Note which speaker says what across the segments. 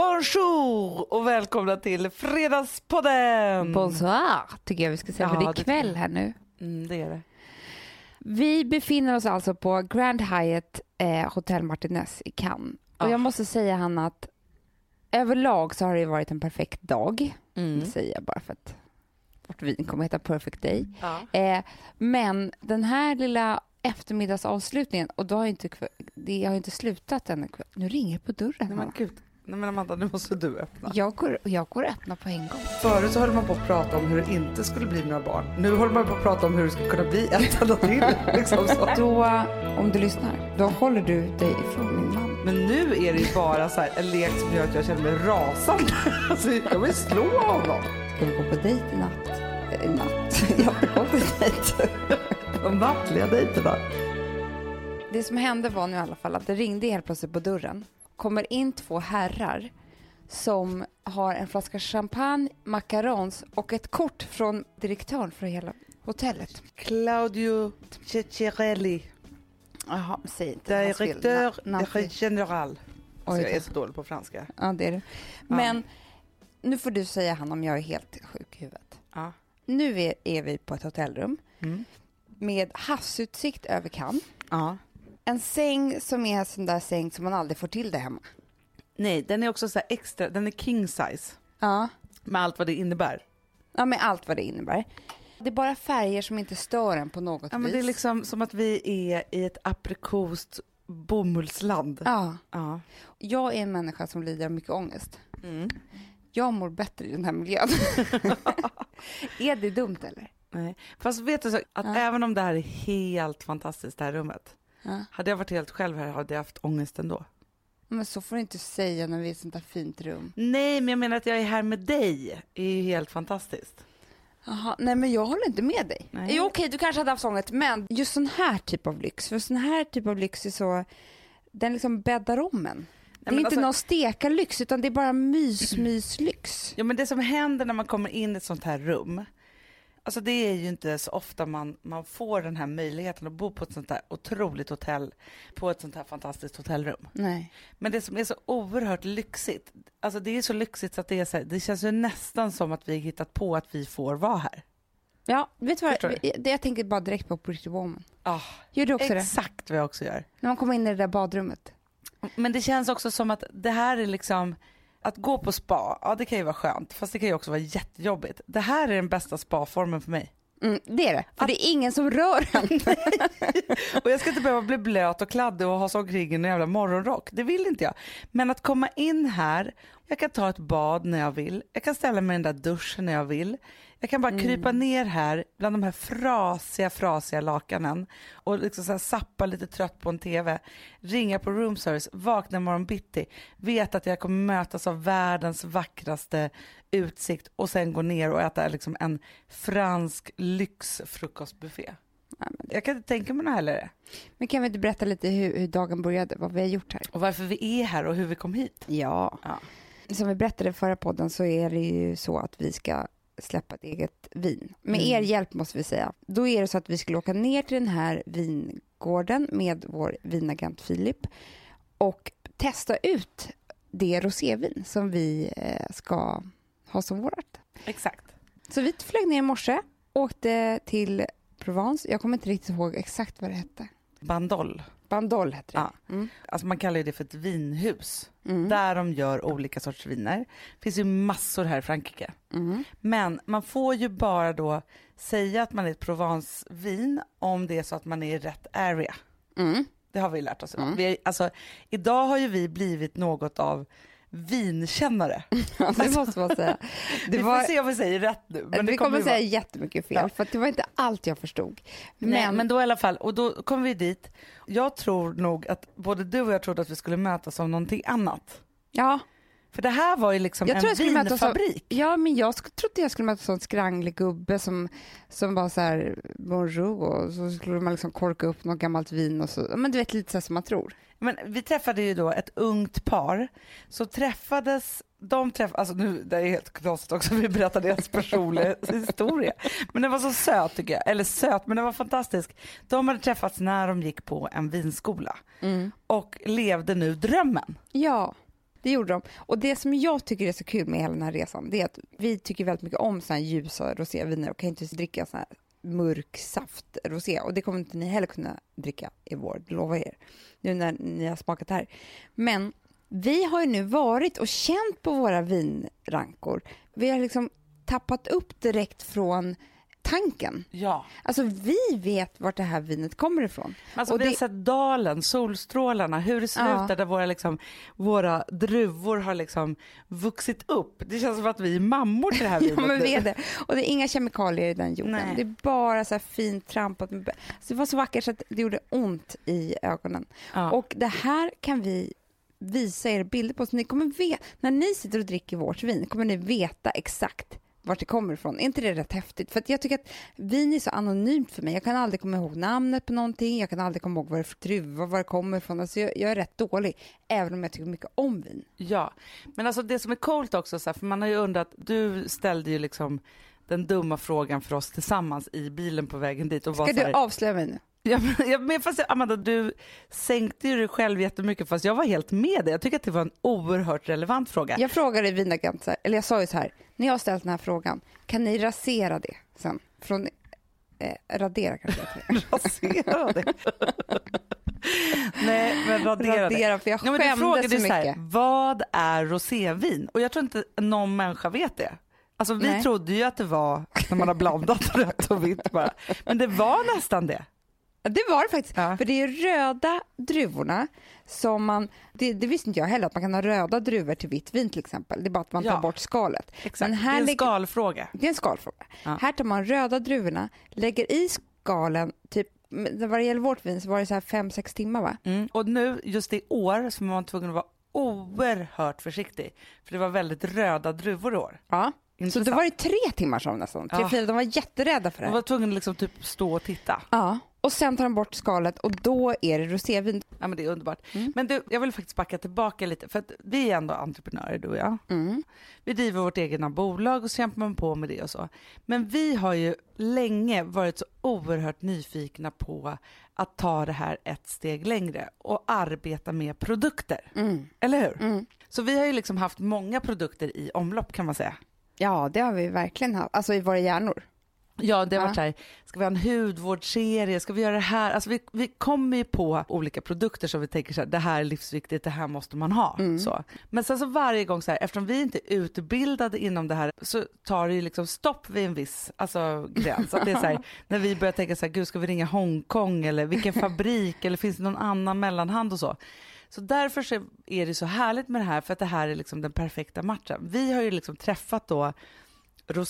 Speaker 1: Bonjour och välkomna till Fredagspodden!
Speaker 2: Bonsoir tycker jag vi ska säga,
Speaker 1: Ja,
Speaker 2: för det är kväll här nu.
Speaker 1: Mm, det är det.
Speaker 2: Vi befinner oss alltså på Grand Hyatt eh, Hotel Martinez i Cannes. Och
Speaker 1: Ah.
Speaker 2: jag måste säga Hanna att överlag så har det varit en perfekt dag.
Speaker 1: Mm.
Speaker 2: Det säger jag bara för att vårt vin kommer att heta Perfect Day.
Speaker 1: Ja.
Speaker 2: Eh, men den här lilla eftermiddagsavslutningen, och då har jag inte, det har inte slutat än. Nu ringer det på dörren.
Speaker 1: Nej men gud. Nej men Amanda, nu måste du öppna.
Speaker 2: Jag går, jag går och öppnar på en gång.
Speaker 1: Förut så höll man på att prata om hur det inte skulle bli några barn. Nu håller man på att prata om hur det skulle kunna bli ett enda till. Liksom så.
Speaker 2: Då, om du lyssnar, då håller du dig ifrån min man.
Speaker 1: Men nu är det ju bara så här, en lek som gör att jag känner mig rasande. Alltså, jag vill slå honom.
Speaker 2: Ska vi gå på dejt i natt? Eh, I natt? Jag har inte gått på dejt.
Speaker 1: De nattliga dejterna.
Speaker 2: Det som hände var nu i alla fall att det ringde helt plötsligt på dörren. Kommer in två herrar som har en flaska champagne, macarons och ett kort från direktören för hela hotellet.
Speaker 1: Claudio Ceccarelli,
Speaker 2: Jaha, säg inte
Speaker 1: direktör general. Alltså, jag är så dålig på franska.
Speaker 2: Ja, det är det. Men nu får du säga han om jag är helt sjuk i huvudet.
Speaker 1: Ja.
Speaker 2: Nu är, är vi på ett hotellrum
Speaker 1: Mm.
Speaker 2: med havsutsikt över Cannes.
Speaker 1: ja.
Speaker 2: En säng som är en sån där säng som man aldrig får till det hemma.
Speaker 1: Nej, den är också så här extra, den är king size.
Speaker 2: Ja.
Speaker 1: Med allt vad det innebär.
Speaker 2: Ja, med allt vad det innebär. Det är bara färger som inte stör en på något
Speaker 1: Ja, men
Speaker 2: vis.
Speaker 1: det är liksom som att vi är i ett aprikost bomullsland.
Speaker 2: Ja.
Speaker 1: Ja.
Speaker 2: Jag är en människa som lider av mycket ångest.
Speaker 1: Mm.
Speaker 2: Jag mår bättre i den här miljön. är det dumt eller?
Speaker 1: Nej. Fast vet du så, att
Speaker 2: Ja.
Speaker 1: även om det här är helt fantastiskt det här rummet.
Speaker 2: Ja.
Speaker 1: Hade jag varit helt själv här hade jag haft ångest ändå.
Speaker 2: Men så får du inte säga när vi är i ett sånt där fint rum.
Speaker 1: Nej, men jag menar att jag är här med dig. är ju helt fantastiskt.
Speaker 2: Jaha, nej men jag håller inte med dig.
Speaker 1: Nej.
Speaker 2: Jo okej, du kanske hade haft ångest, men just sån här typ av lyx, för sån här typ av lyx är så, den liksom bäddar om en. Det är inte
Speaker 1: alltså-
Speaker 2: någon stekarlyx, utan det är bara mys, mys, lyx.
Speaker 1: Ja, men det som händer när man kommer in i ett sånt här rum. Alltså det är ju inte så ofta man, man får den här möjligheten att bo på ett sånt här otroligt hotell, på ett sånt här fantastiskt hotellrum.
Speaker 2: Nej.
Speaker 1: Men det som är så oerhört lyxigt, alltså det är så lyxigt så att det är så här, det känns ju nästan som att vi har hittat på att vi får vara här.
Speaker 2: Ja, vet du vad? Jag, jag tänker bara direkt på Pretty Woman.
Speaker 1: Ah,
Speaker 2: Gör du också det?
Speaker 1: exakt vad jag också gör.
Speaker 2: När man kommer in i det där badrummet.
Speaker 1: Men det känns också som att det här är liksom, att gå på spa, ja det kan ju vara skönt, fast det kan ju också vara jättejobbigt. Det här är den bästa spaformen för mig.
Speaker 2: Mm, det är det, för det är ingen som rör en.
Speaker 1: Och jag ska inte behöva bli blöt och kladdig och ha så omkring en jävla morgonrock. Det vill inte jag. Men att komma in här, jag kan ta ett bad när jag vill. Jag kan ställa mig i den där duschen när jag vill. Jag kan bara krypa ner här bland de här frasiga, frasiga lakanen och liksom så här sappa lite trött på en TV, ringa på room service, vakna imorgon bitti, veta att jag kommer mötas av världens vackraste utsikt och sen gå ner och äta liksom en fransk lyxfrukostbuffé. Jag kan inte tänka mig något heller.
Speaker 2: Men kan vi inte berätta lite hur, hur dagen började, vad vi har gjort här?
Speaker 1: Och varför vi är här och hur vi kom hit.
Speaker 2: Ja.
Speaker 1: Ja.
Speaker 2: Som vi berättade i förra podden så är det ju så att vi ska släppa ett eget vin. Med
Speaker 1: Mm.
Speaker 2: er hjälp måste vi säga. Då är det så att vi skulle åka ner till den här vingården med vår vinagent Filip och testa ut det rosévin som vi eh, ska ha som vårt.
Speaker 1: Exakt.
Speaker 2: Så vi flög ner i morse, åkte till Provence. Jag kommer inte riktigt ihåg exakt vad det hette.
Speaker 1: Bandol.
Speaker 2: Bandol hette det.
Speaker 1: Ja.
Speaker 2: Mm.
Speaker 1: Alltså man kallar det för ett vinhus.
Speaker 2: Mm.
Speaker 1: Där de gör olika sorters viner. Det finns ju massor här i Frankrike.
Speaker 2: Mm.
Speaker 1: Men man får ju bara då säga att man är ett Provence-vin om det är så att man är i rätt area.
Speaker 2: Mm.
Speaker 1: Det har vi lärt oss. idag.
Speaker 2: Mm.
Speaker 1: Vi alltså, idag har ju vi blivit något av vinkännare.
Speaker 2: Ja, det måste man säga. Det
Speaker 1: vi
Speaker 2: var,
Speaker 1: får se om vi säger rätt nu. Men
Speaker 2: vi
Speaker 1: det
Speaker 2: kommer
Speaker 1: ju
Speaker 2: säga
Speaker 1: vara-
Speaker 2: jättemycket fel,
Speaker 1: Ja.
Speaker 2: för det var inte allt jag förstod.
Speaker 1: Men,
Speaker 2: Men,
Speaker 1: Nej, men då i alla fall, och då kom vi dit. Jag tror nog att både du och jag trodde att vi skulle mötas om någonting annat.
Speaker 2: ja,
Speaker 1: För det här var ju liksom
Speaker 2: Jag tror
Speaker 1: en
Speaker 2: jag skulle
Speaker 1: vinfabrik.
Speaker 2: ja, men jag sk- trodde jag skulle möta en sån skranglig gubbe som, som var så här bonjour och så skulle man liksom korka upp något gammalt vin och så. Men du vet lite så som man tror.
Speaker 1: Men vi träffade ju då ett ungt par. Så träffades, de träffades, alltså nu, det är helt knasigt också, vi berättade deras personliga historia. Men den var så söt tycker jag, eller söt, men den var fantastisk. De hade träffats när de gick på en vinskola och levde nu drömmen.
Speaker 2: Ja, det gjorde de. Och det som jag tycker är så kul med hela den här resan, det är att vi tycker väldigt mycket om såna här ljusa roséviner och kan inte dricka såna här mörk saft rosé. Och det kommer inte ni heller kunna dricka i vår, det lovar jag er. Nu när ni har smakat det här. Men vi har ju nu varit och känt på våra vinrankor. Vi har liksom tappat upp direkt från tanken.
Speaker 1: Ja.
Speaker 2: Alltså vi vet vart det här vinet kommer ifrån.
Speaker 1: Alltså,
Speaker 2: Och
Speaker 1: vi har
Speaker 2: det-
Speaker 1: sett dalen, solstrålarna, hur det ser
Speaker 2: Ja.
Speaker 1: ut där, våra, liksom, våra druvor har liksom vuxit upp. Det känns som att vi är mammor till det här
Speaker 2: Ja
Speaker 1: vinet
Speaker 2: men
Speaker 1: nu.
Speaker 2: vi är det. Och det är inga kemikalier i den jorden.
Speaker 1: Nej.
Speaker 2: Det är bara så här fint trampat. Med... Så det var så vackert så att det gjorde ont i ögonen.
Speaker 1: Ja.
Speaker 2: Och det här kan vi visa er bilder på. Så ni kommer veta, när ni sitter och dricker vårt vin kommer ni veta exakt vart det kommer ifrån. Är inte det rätt häftigt? För jag tycker att vin är så anonymt för mig. Jag kan aldrig komma ihåg namnet på någonting. Jag kan aldrig komma ihåg vad det är för druva, var det kommer ifrån. Alltså jag, jag är rätt dålig, även om jag tycker mycket om vin.
Speaker 1: Ja, men alltså det som är coolt också, så här, för man har ju undrat, du ställde ju liksom den dumma frågan för oss tillsammans i bilen på vägen dit och var
Speaker 2: Ska
Speaker 1: här,
Speaker 2: du avslöja mig nu?
Speaker 1: Ja, men, fast Amanda, du sänkte ju dig själv jättemycket fast jag var helt med dig. Jag tycker att det var en oerhört relevant fråga.
Speaker 2: Jag frågade vinagent, här, eller jag sa ju så här, när jag har ställt den här frågan, kan ni rasera det sen? Från, eh, radera kanske.
Speaker 1: Rasera det. Nej, men radera, det.
Speaker 2: Radera, för jag
Speaker 1: Ja, men
Speaker 2: skämdes
Speaker 1: frågade
Speaker 2: så
Speaker 1: så här,
Speaker 2: mycket.
Speaker 1: vad är rosévin? Och jag tror inte någon människa vet det. Alltså vi
Speaker 2: Nej.
Speaker 1: trodde ju att det var när man har blandat rött och vitt bara. Men det var nästan det.
Speaker 2: Det var det faktiskt.
Speaker 1: Ja.
Speaker 2: För det är röda druvorna som man, det, det visste inte jag heller, att man kan ha röda druvor till vitt vin till exempel. Det är bara att man tar
Speaker 1: Ja.
Speaker 2: bort skalet.
Speaker 1: Exakt.
Speaker 2: Men här
Speaker 1: det är en
Speaker 2: lägger-
Speaker 1: skalfråga.
Speaker 2: Det är en skalfråga.
Speaker 1: Ja.
Speaker 2: Här tar man röda druvorna, lägger i skalen, typ, vad det gäller vårt vin så var det så här fem sex timmar va?
Speaker 1: Mm. Och nu, just i år, så var man tvungen att vara oerhört försiktig. För det var väldigt röda druvor i år.
Speaker 2: Ja. Så
Speaker 1: Intressant.
Speaker 2: det var det tre timmar som nästan, tre,
Speaker 1: Ja.
Speaker 2: fyra, de var jätterädda för det här.
Speaker 1: var tvungen att liksom typ stå och titta.
Speaker 2: Ja. Och sen tar de bort skalet och då är det rosévin.
Speaker 1: Ja men det är underbart.
Speaker 2: Mm.
Speaker 1: Men du, jag vill faktiskt backa tillbaka lite för att vi är ändå entreprenörer du och jag.
Speaker 2: Mm.
Speaker 1: Vi driver vårt egna bolag och så kämpar man på med det och så. Men vi har ju länge varit så oerhört nyfikna på att ta det här ett steg längre och arbeta med produkter.
Speaker 2: Mm.
Speaker 1: Eller hur?
Speaker 2: Mm.
Speaker 1: Så vi har ju liksom haft många produkter i omlopp kan man säga.
Speaker 2: Ja, det har vi verkligen haft, alltså i våra hjärnor.
Speaker 1: Ja, det har varit så här, ska vi ha en hudvårdsserie, ska vi göra det här? Alltså vi, vi kommer ju på olika produkter som vi tänker så här, det här är livsviktigt, det här måste man ha.
Speaker 2: Mm.
Speaker 1: Så. Men sen så varje gång så här, eftersom vi inte är utbildade inom det här så tar det ju liksom stopp vid en viss alltså, gräns. Att det är så här, när vi börjar tänka så här, gud ska vi ringa Hongkong eller vilken fabrik eller finns det någon annan mellanhand och så. Så därför så är det så härligt med det här för att det här är liksom den perfekta matchen. Vi har ju liksom träffat då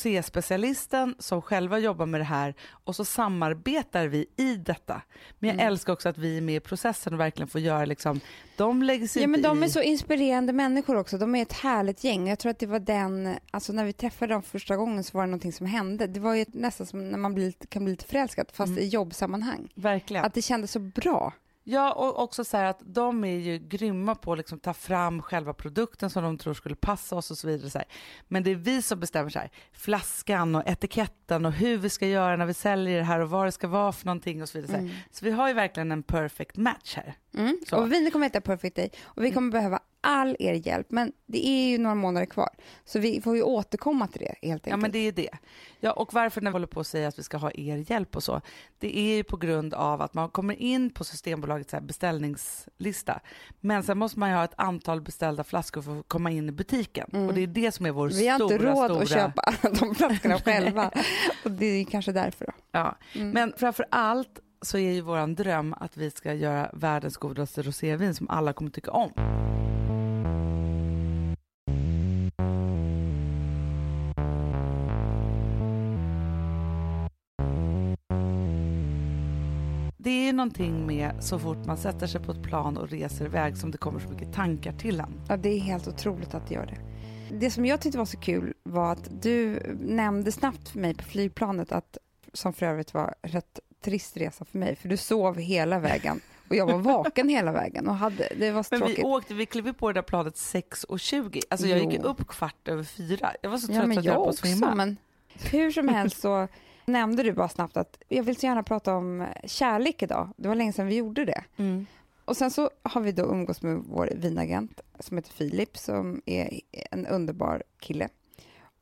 Speaker 1: roséspecialisten som själva jobbar med det här och så samarbetar vi i detta. Men jag
Speaker 2: Mm.
Speaker 1: älskar också att vi är med i processen och verkligen får göra liksom, de lägger sig
Speaker 2: Ja men de
Speaker 1: i...
Speaker 2: är så inspirerande människor också. De är ett härligt gäng. Jag tror att det var den, alltså när vi träffade dem första gången så var det någonting som hände. Det var ju nästan som när man blir, kan bli lite förälskad fast
Speaker 1: Mm.
Speaker 2: i jobbsammanhang.
Speaker 1: Verkligen.
Speaker 2: Att det kändes så bra.
Speaker 1: Ja, och också så här att de är ju grymma på att liksom ta fram själva produkten som de tror skulle passa oss och så vidare. Så här. Men det är vi som bestämmer så här, flaskan och etiketten och hur vi ska göra när vi säljer det här och vad det ska vara för någonting och så vidare.
Speaker 2: Mm.
Speaker 1: så vi har ju verkligen en perfect match här.
Speaker 2: Mm. Och vinet kommer heta Perfect Day och vi kommer behöva all er hjälp. Men det är ju några månader kvar. Så vi får ju återkomma till det helt enkelt.
Speaker 1: Ja men det är det. Ja, och varför när vi håller på att säga att vi ska ha er hjälp och så, det är ju på grund av att man kommer in på Systembolagets beställningslista, men sen måste man ju ha ett antal beställda flaskor för att komma in i butiken.
Speaker 2: Mm.
Speaker 1: Och det är det som är vår
Speaker 2: vi har
Speaker 1: stora,
Speaker 2: inte råd
Speaker 1: stora...
Speaker 2: att köpa de flaskorna själva. och det är kanske därför då.
Speaker 1: Ja.
Speaker 2: Mm.
Speaker 1: Men framför allt så är ju våran dröm att vi ska göra världens godaste rosévin som alla kommer tycka om. Någonting med så fort man sätter sig på ett plan och reser iväg som det kommer så mycket tankar till en.
Speaker 2: Ja, det är helt otroligt att det gör det. Det som jag tyckte var så kul var att du nämnde snabbt för mig på flygplanet att, som för övrigt var rätt trist resa för mig, för du sov hela vägen och jag var vaken hela vägen och hade, det var så
Speaker 1: Men vi
Speaker 2: tråkigt.
Speaker 1: åkte, vi klev på det där planet 6.20. Alltså jag gick
Speaker 2: Jo.
Speaker 1: upp kvart över fyra. Jag var så trött
Speaker 2: ja, men
Speaker 1: att jag
Speaker 2: jag
Speaker 1: höll på att svimma.
Speaker 2: men hur som helst så nämnde du bara snabbt att jag vill så gärna prata om kärlek idag. Det var länge sedan vi gjorde det.
Speaker 1: Mm.
Speaker 2: och sen så har vi då umgås med vår vinagent som heter Filip som är en underbar kille.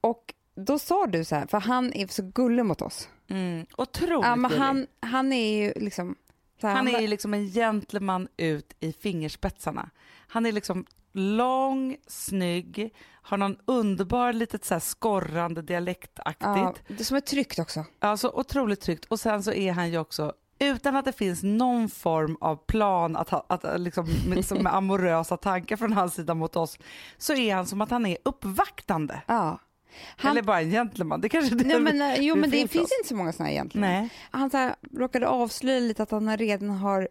Speaker 2: Och då sa du så här, för han är så gullig mot oss.
Speaker 1: Mm. Otroligt
Speaker 2: Ja, men han, han är ju liksom... Här,
Speaker 1: Han är ju liksom en gentleman ut i fingerspetsarna. Han är liksom lång, snygg, har någon underbar litet så skorrande
Speaker 2: ja,
Speaker 1: dialektaktigt.
Speaker 2: det som är tryggt också.
Speaker 1: Alltså otroligt tryggt. Och sen så är han ju också utan att det finns någon form av plan att, ha, att liksom, med, som med amorösa tankar från hans sida mot oss så är han som att han är uppvaktande.
Speaker 2: Ja. Han,
Speaker 1: Eller bara en gentleman. Det kanske det
Speaker 2: nej, men, jo, men det
Speaker 1: finns
Speaker 2: inte så många såna här egentligen.
Speaker 1: Nej.
Speaker 2: Han så här, råkade avslöja lite att han redan har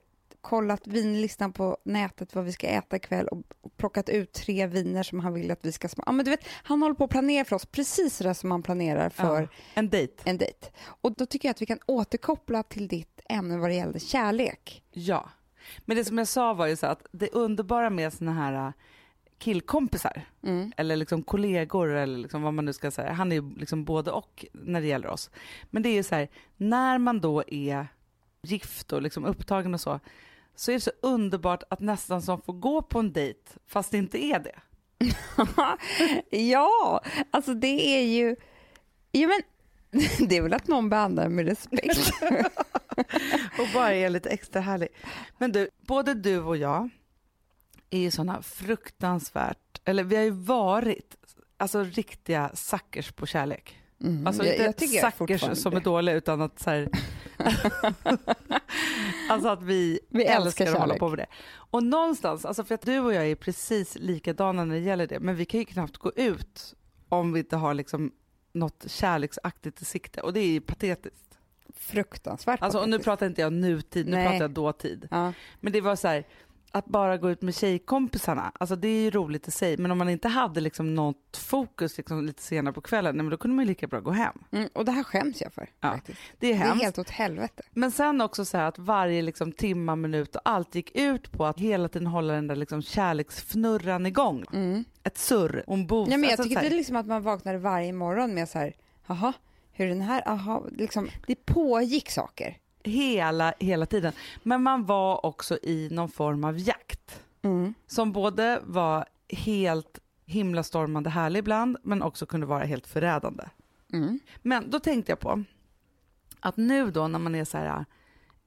Speaker 2: kollat vinlistan på nätet vad vi ska äta ikväll och och plockat ut tre viner som han vill att vi ska smaka. Ja, men du vet, han håller på att planera för oss precis så som man planerar för
Speaker 1: Ja, en dejt.
Speaker 2: en dejt. Och då tycker jag att vi kan återkoppla till ditt ämne vad det gällde kärlek.
Speaker 1: Ja. Men det som jag sa var ju så att det underbara med såna här äh, killkompisar
Speaker 2: Mm.
Speaker 1: eller liksom kollegor eller liksom vad man nu ska säga. Han är ju liksom både och när det gäller oss. Men det är ju så här, när man då är gift och liksom upptagen och så, så är det så underbart att nästan som får gå på en dejt fast det inte är det.
Speaker 2: ja, alltså det är ju... Ja, men det är väl att någon behandlar med respekt.
Speaker 1: Och bara är lite extra härlig. Men du, både du och jag är ju såna fruktansvärt, eller vi har ju varit alltså riktiga suckers på kärlek.
Speaker 2: Mm.
Speaker 1: Alltså
Speaker 2: jag,
Speaker 1: inte
Speaker 2: jag
Speaker 1: suckers som är dåliga utan att så här, Alltså att vi,
Speaker 2: Vi älskar
Speaker 1: älskar att hålla på med det. Och någonstans, alltså för att du och jag är precis likadana när det gäller det, men vi kan ju knappt gå ut om vi inte har liksom något kärleksaktigt i sikte och det är ju patetiskt.
Speaker 2: Fruktansvärt
Speaker 1: Alltså, och nu
Speaker 2: patetiskt.
Speaker 1: pratar inte jag nutid, nu
Speaker 2: Nej.
Speaker 1: pratar jag dåtid.
Speaker 2: ja.
Speaker 1: Men det var så här, att bara gå ut med tjejkompisarna, alltså det är ju roligt i sig, men om man inte hade liksom något fokus liksom lite senare på kvällen, nej, men då kunde man ju lika bra gå hem.
Speaker 2: mm, Och det här skäms jag för.
Speaker 1: Ja,
Speaker 2: faktiskt.
Speaker 1: Det är
Speaker 2: Det är
Speaker 1: hemskt.
Speaker 2: helt åt helvete.
Speaker 1: Men sen också så här att varje liksom timma, minut och allt gick ut på att hela tiden hålla den där liksom kärleksfnurran igång.
Speaker 2: Mm.
Speaker 1: Ett surr och en boost.
Speaker 2: Ja, men jag
Speaker 1: Alltså
Speaker 2: tycker det är liksom att man vaknade varje morgon med så här, jaha, hur den här, aha, liksom, det pågick saker.
Speaker 1: Hela, hela tiden. Men man var också i någon form av jakt.
Speaker 2: Mm.
Speaker 1: Som både var helt himlastormande härlig ibland, men också kunde vara helt förrädande.
Speaker 2: Mm.
Speaker 1: Men då tänkte jag på att nu då när man är så här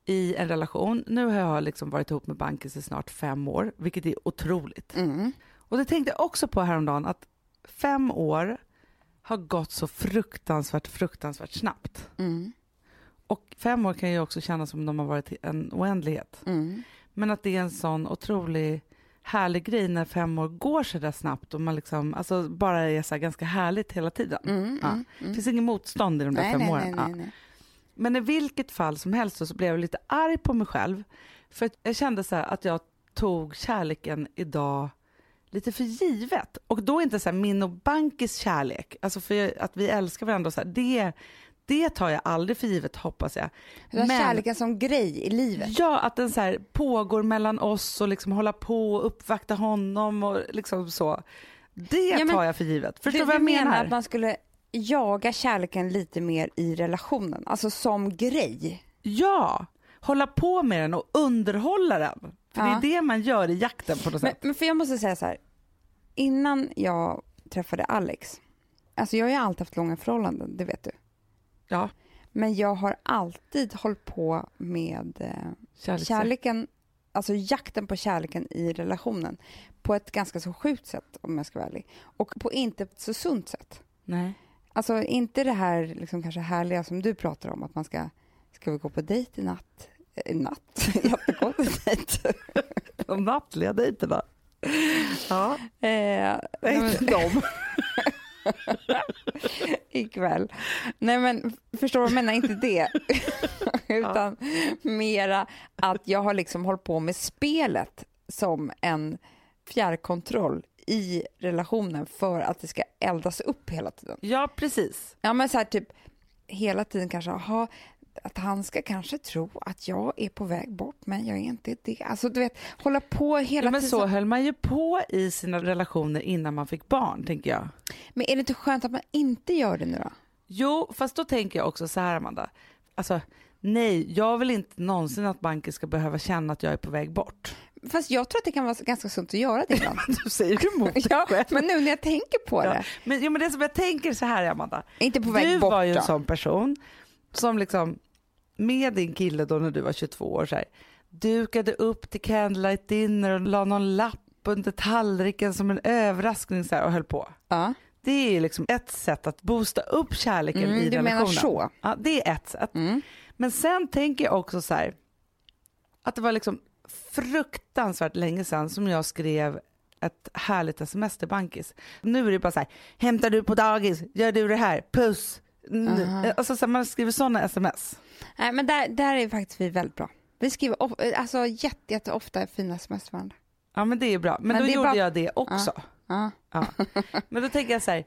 Speaker 1: i en relation, nu har jag liksom varit ihop med Bankis i snart fem år, vilket är otroligt.
Speaker 2: Mm.
Speaker 1: Och det tänkte jag också på häromdagen, att fem år har gått så fruktansvärt, fruktansvärt snabbt.
Speaker 2: Mm.
Speaker 1: Och fem år kan ju också kännas som de har varit en oändlighet.
Speaker 2: Mm.
Speaker 1: Men att det är en sån otrolig härlig grej när fem år går så där snabbt och man liksom, alltså bara är så här ganska härligt hela tiden.
Speaker 2: Mm.
Speaker 1: Ja.
Speaker 2: Mm.
Speaker 1: Det finns ingen motstånd i de där
Speaker 2: Nej,
Speaker 1: fem
Speaker 2: nej,
Speaker 1: åren.
Speaker 2: nej,
Speaker 1: Ja. Men i vilket fall som helst så blev jag lite arg på mig själv. För jag kände så att jag tog kärleken idag lite för givet. Och då inte så min och Bankis kärlek, alltså för att vi älskar varandra så här, det, det tar jag aldrig för givet hoppas jag.
Speaker 2: Den här kärleken som grej i livet.
Speaker 1: Ja, att den så här pågår mellan oss och liksom hålla på och uppvakta honom och liksom så. Det
Speaker 2: Ja, men
Speaker 1: tar jag för givet. Förstår
Speaker 2: du,
Speaker 1: vad jag
Speaker 2: menar
Speaker 1: menar?
Speaker 2: att man skulle jaga kärleken lite mer i relationen, alltså som grej?
Speaker 1: Ja, hålla på med den och underhålla den. För
Speaker 2: Ja.
Speaker 1: det är det man gör i jakten på något
Speaker 2: Men,
Speaker 1: sätt.
Speaker 2: men för jag måste säga så här, innan jag träffade Alex, alltså jag har ju alltid haft långa förhållanden, det vet du.
Speaker 1: Ja,
Speaker 2: Men jag har alltid hållit på med eh,
Speaker 1: kärleks-
Speaker 2: kärleken, alltså jakten på kärleken i relationen på ett ganska så sjukt sätt om jag ska vara ärlig. Och på inte ett så sunt sätt.
Speaker 1: Nej.
Speaker 2: Alltså inte det här liksom kanske härliga som du pratar om att man ska, ska vi gå på dejt i natt? Eh, I natt? Jättekonstig dejt.
Speaker 1: De nattliga dejterna. Ja,
Speaker 2: Eh,
Speaker 1: nej,
Speaker 2: men-
Speaker 1: de.
Speaker 2: ikväll. Nej men förstår du jag menar? Inte det. Utan mera att jag har liksom hållit på med spelet som en fjärrkontroll i relationen för att det ska eldas upp hela tiden.
Speaker 1: Ja, precis.
Speaker 2: Ja men så här typ hela tiden kanske, aha, att han ska kanske tro att jag är på väg bort men jag är inte det. Alltså du vet, hålla på hela
Speaker 1: Ja, men
Speaker 2: tiden.
Speaker 1: så höll man ju på i sina relationer innan man fick barn, tänker jag.
Speaker 2: Men är det inte skönt att man inte gör det nu då?
Speaker 1: Jo, fast då tänker jag också så här, Amanda. Alltså, nej, jag vill inte någonsin att banken ska behöva känna att jag är på väg bort.
Speaker 2: Fast jag tror att det kan vara ganska sunt att göra det ibland.
Speaker 1: Du säger du emot dig
Speaker 2: ja,
Speaker 1: själv.
Speaker 2: men nu när jag tänker på
Speaker 1: Ja.
Speaker 2: det.
Speaker 1: Men, jo, men det som jag tänker så här Amanda.
Speaker 2: Inte på väg
Speaker 1: Du
Speaker 2: bort
Speaker 1: var ju en sån person som liksom med din kille då när du var 22 år så här, dukade upp till candlelight dinner och la någon lapp under tallriken som en överraskning så här, och höll på.
Speaker 2: Ja.
Speaker 1: Det är liksom ett sätt att boosta upp kärleken
Speaker 2: Mm,
Speaker 1: i
Speaker 2: du
Speaker 1: relationen.
Speaker 2: menar så?
Speaker 1: Ja, det är ett sätt.
Speaker 2: Mm.
Speaker 1: Men sen tänker jag också så här att det var liksom fruktansvärt länge sedan som jag skrev ett härligt sms till Bankis. Nu är det bara så här, hämtar du på dagis, gör du det här, puss.
Speaker 2: Aha.
Speaker 1: Alltså så man skriver sådana sms.
Speaker 2: Nej, men där, där är faktiskt vi väldigt bra. Vi skriver of, alltså, jätte, jätte ofta fina sms till varandra.
Speaker 1: Ja men det är bra, men,
Speaker 2: Men
Speaker 1: då gjorde
Speaker 2: bara-
Speaker 1: jag det också.
Speaker 2: Ja.
Speaker 1: Ja. Men då tänker jag så här,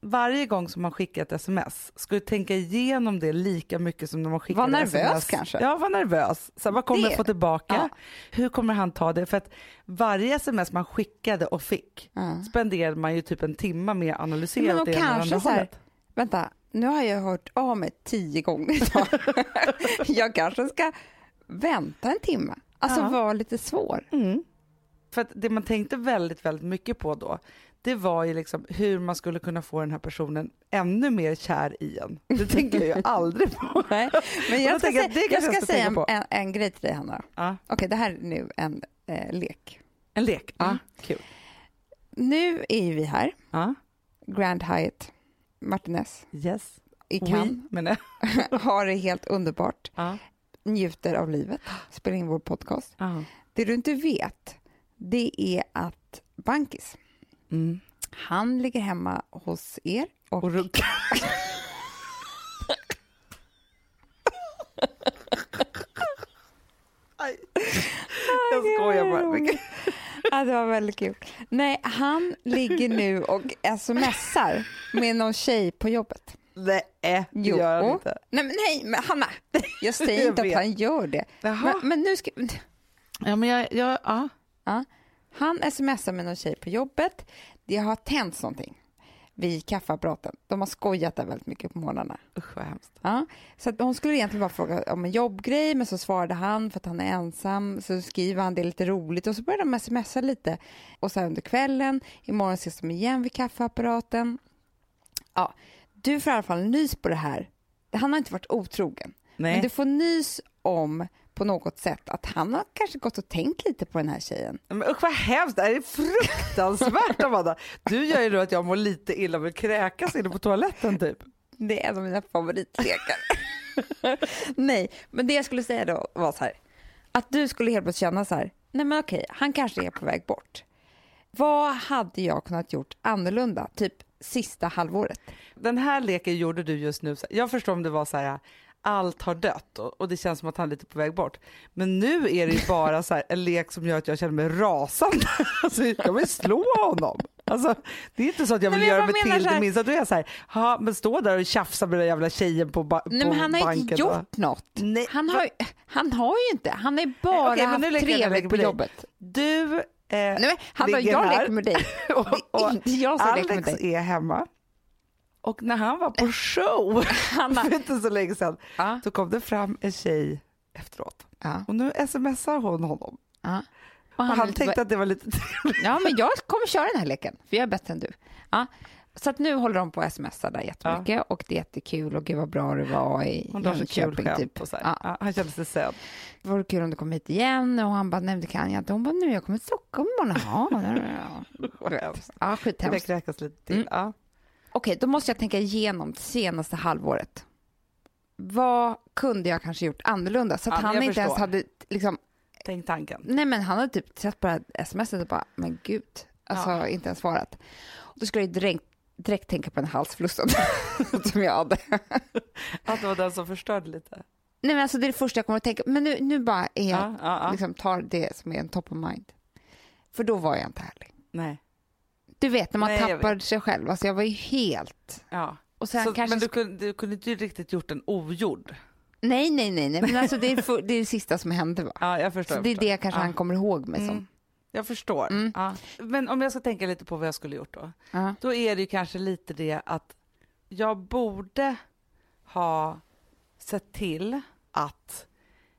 Speaker 1: varje gång som man skickar ett sms, ska du tänka igenom det lika mycket som när man skickar
Speaker 2: Var
Speaker 1: ett
Speaker 2: nervös
Speaker 1: sms.
Speaker 2: kanske?
Speaker 1: Ja, var nervös. Så vad kommer
Speaker 2: Det-
Speaker 1: jag få tillbaka?
Speaker 2: Ja.
Speaker 1: Hur kommer han ta det? För att varje sms man skickade och fick
Speaker 2: Ja.
Speaker 1: spenderade man ju typ en timme med att analysera
Speaker 2: då
Speaker 1: det ena
Speaker 2: kanske
Speaker 1: andra
Speaker 2: så här-
Speaker 1: hållet.
Speaker 2: Vänta, nu har jag hört av mig tio gånger jag kanske ska vänta en timme. Alltså
Speaker 1: Ja.
Speaker 2: vara lite svår.
Speaker 1: Mm. För att det man tänkte väldigt, väldigt mycket på då, det var ju liksom hur man skulle kunna få den här personen ännu mer kär i en. Det tänker jag ju aldrig på.
Speaker 2: Nej, men jag ska, säga, jag ska, säga en, en, en grej till dig Hanna.
Speaker 1: Ja,
Speaker 2: Okej, det här är nu en eh, lek.
Speaker 1: en lek.
Speaker 2: Ja.
Speaker 1: Mm. Kul.
Speaker 2: Nu är ju vi här,
Speaker 1: Ja.
Speaker 2: Grand Hyatt, Martinez
Speaker 1: Yes.
Speaker 2: i
Speaker 1: Oui,
Speaker 2: Cannes.
Speaker 1: nej.
Speaker 2: har det helt underbart,
Speaker 1: Ja.
Speaker 2: njuter av livet, spelar in vår podcast.
Speaker 1: Ja.
Speaker 2: Det du inte vet, det är att Bankis,
Speaker 1: Mm.
Speaker 2: han ligger hemma hos er och,
Speaker 1: Och rucka. Aj. Jag skojar bara.
Speaker 2: Ja, det var väldigt kul. Nej, han ligger nu och smsar med någon tjej på jobbet.
Speaker 1: Nej, det
Speaker 2: Jo.
Speaker 1: gör han inte.
Speaker 2: Nej, men, nej, men Hanna, jag säger
Speaker 1: Jag
Speaker 2: inte att
Speaker 1: vet.
Speaker 2: han gör det.
Speaker 1: Jaha.
Speaker 2: Men, men nu ska...
Speaker 1: Ja, men jag, jag, ja.
Speaker 2: Ja. Han smsar med någon tjej på jobbet. Det har tänts någonting vid kaffeapparaten. De har skojat där väldigt mycket på morgnarna.
Speaker 1: Usch vad hemskt.
Speaker 2: Ja, så att hon skulle egentligen bara fråga om en jobbgrej, men så svarade han för att han är ensam. Så skriver han det är lite roligt och så började de smsa lite. Och så här under kvällen, imorgon ses de igen vid kaffeapparaten. Ja, du får i alla fall nys på det här. Han har inte varit otrogen,
Speaker 1: Nej.
Speaker 2: men du får nys om på något sätt att han har kanske gått och tänkt lite på den här tjejen.
Speaker 1: Men usch vad hemskt, det här är fruktansvärt Amanda. Du gör ju då att jag mår lite illa och vill kräkas inne på toaletten typ.
Speaker 2: Det är en av mina favoritlekar. Nej, men det jag skulle säga då var så här. Att du skulle helt plötsligt känna så här. Nej men okej, han kanske är på väg bort. Vad hade jag kunnat gjort annorlunda, typ sista halvåret?
Speaker 1: Den här leken gjorde du just nu. Jag förstår om det var så här, allt har dött och, och det känns som att han är lite på väg bort. Men nu är det ju bara så här, en lek som gör att jag känner mig rasande. Alltså, jag vill slå honom. Alltså, det är inte så att jag vill
Speaker 2: Nej, jag
Speaker 1: göra mig
Speaker 2: bara
Speaker 1: till det minsta. Då är jag så här, "Ja, men stå där och tjafsa med den jävla tjejen på, ba-
Speaker 2: Nej
Speaker 1: på
Speaker 2: men han har
Speaker 1: banken.
Speaker 2: inte
Speaker 1: va?
Speaker 2: gjort något.
Speaker 1: Nej,
Speaker 2: Han har, han har ju inte, han har bara
Speaker 1: okej, men nu
Speaker 2: haft
Speaker 1: jag
Speaker 2: trevligt på jobbet.
Speaker 1: Du eh,
Speaker 2: Nej, han har,
Speaker 1: ligger
Speaker 2: jag
Speaker 1: här.
Speaker 2: leker med dig.
Speaker 1: och, och
Speaker 2: inte jag som leker med
Speaker 1: Alex
Speaker 2: dig.
Speaker 1: är hemma. Och när han var på show
Speaker 2: Hanna.
Speaker 1: för inte så länge sedan
Speaker 2: Ja,
Speaker 1: så kom det fram en tjej efteråt.
Speaker 2: ja,
Speaker 1: Och nu smsar hon honom.
Speaker 2: ja. Och
Speaker 1: Och han tänkte att det var lite trevligt.
Speaker 2: Ja, men jag kommer köra den här leken, för jag är bättre än du. Ja. Så att nu håller de på att smsa där jättemycket och det är jättekul och gud vad bra det var i
Speaker 1: Hon kul
Speaker 2: Jönköping. Typ.
Speaker 1: och så här.
Speaker 2: Ja.
Speaker 1: Ja, han kände sig sedd.
Speaker 2: Det vore kul om du kom hit igen och han bara, nej det kan jag inte. Hon bara, nu jag kommer till Stockholm imorgon. Ja, ja, ja. ja
Speaker 1: Det
Speaker 2: skithemskt.
Speaker 1: kräkas lite till.
Speaker 2: Mm.
Speaker 1: Ja.
Speaker 2: Okej, då måste jag tänka igenom det senaste halvåret. Vad kunde jag kanske gjort annorlunda? Så att
Speaker 1: Ja,
Speaker 2: han inte ens
Speaker 1: förstår.
Speaker 2: hade liksom,
Speaker 1: Tänk tanken.
Speaker 2: nej men han hade typ sett på det här smset och bara, men gud, alltså
Speaker 1: Ja.
Speaker 2: inte ens svarat. Då skulle jag direkt, direkt tänka på den halsflussen som jag hade.
Speaker 1: Att det var den som förstörde lite.
Speaker 2: Nej men alltså det är det första jag kommer att tänka, men nu, nu bara är jag,
Speaker 1: Ja, ja, ja.
Speaker 2: liksom tar det som är en top of mind. För då var jag inte härlig.
Speaker 1: Nej.
Speaker 2: Du vet när man
Speaker 1: Nej, jag
Speaker 2: tappar sig själv, alltså jag var ju helt...
Speaker 1: Ja.
Speaker 2: Och sen
Speaker 1: Så,
Speaker 2: kanske...
Speaker 1: men du kunde, du kunde inte riktigt gjort den ogjord.
Speaker 2: Nej, nej, nej, nej, men alltså det är, för, det är det sista som hände va?
Speaker 1: Ja, jag förstår.
Speaker 2: Så det är det kanske
Speaker 1: Ja.
Speaker 2: han kommer ihåg mig som.
Speaker 1: Mm. Jag förstår.
Speaker 2: Mm.
Speaker 1: Ja. Men om jag ska tänka lite på vad jag skulle gjort då.
Speaker 2: Ja.
Speaker 1: Då är det ju kanske lite det att jag borde ha sett till att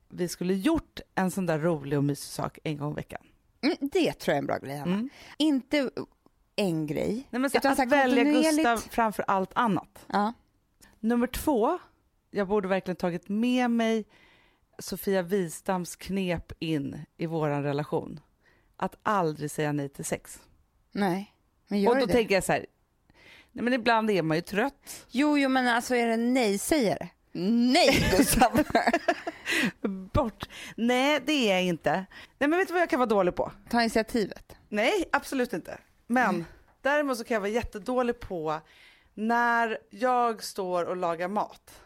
Speaker 1: vi skulle gjort en sån där rolig och mysig sak en gång i veckan.
Speaker 2: Mm, det tror jag är en bra grej, Hanna.
Speaker 1: Mm.
Speaker 2: Inte en grej.
Speaker 1: Nej, men så
Speaker 2: Utan
Speaker 1: att
Speaker 2: så här
Speaker 1: välja Gustav framför allt annat.
Speaker 2: Ja.
Speaker 1: Nummer två, jag borde verkligen tagit med mig Sofia Wistams knep in i våran relation. Att aldrig säga nej till sex.
Speaker 2: Nej, men gör
Speaker 1: och då
Speaker 2: det?
Speaker 1: tänker jag så här, nej men ibland är man ju trött.
Speaker 2: Jo, jo, men alltså är det nej-sägare? Nej, Gustav!
Speaker 1: Bort. Nej, det är jag inte. Nej men vet du vad jag kan vara dålig på?
Speaker 2: Ta initiativet.
Speaker 1: Nej, absolut inte. Men
Speaker 2: Mm.
Speaker 1: däremot så kan jag vara jättedålig på när jag står och lagar mat.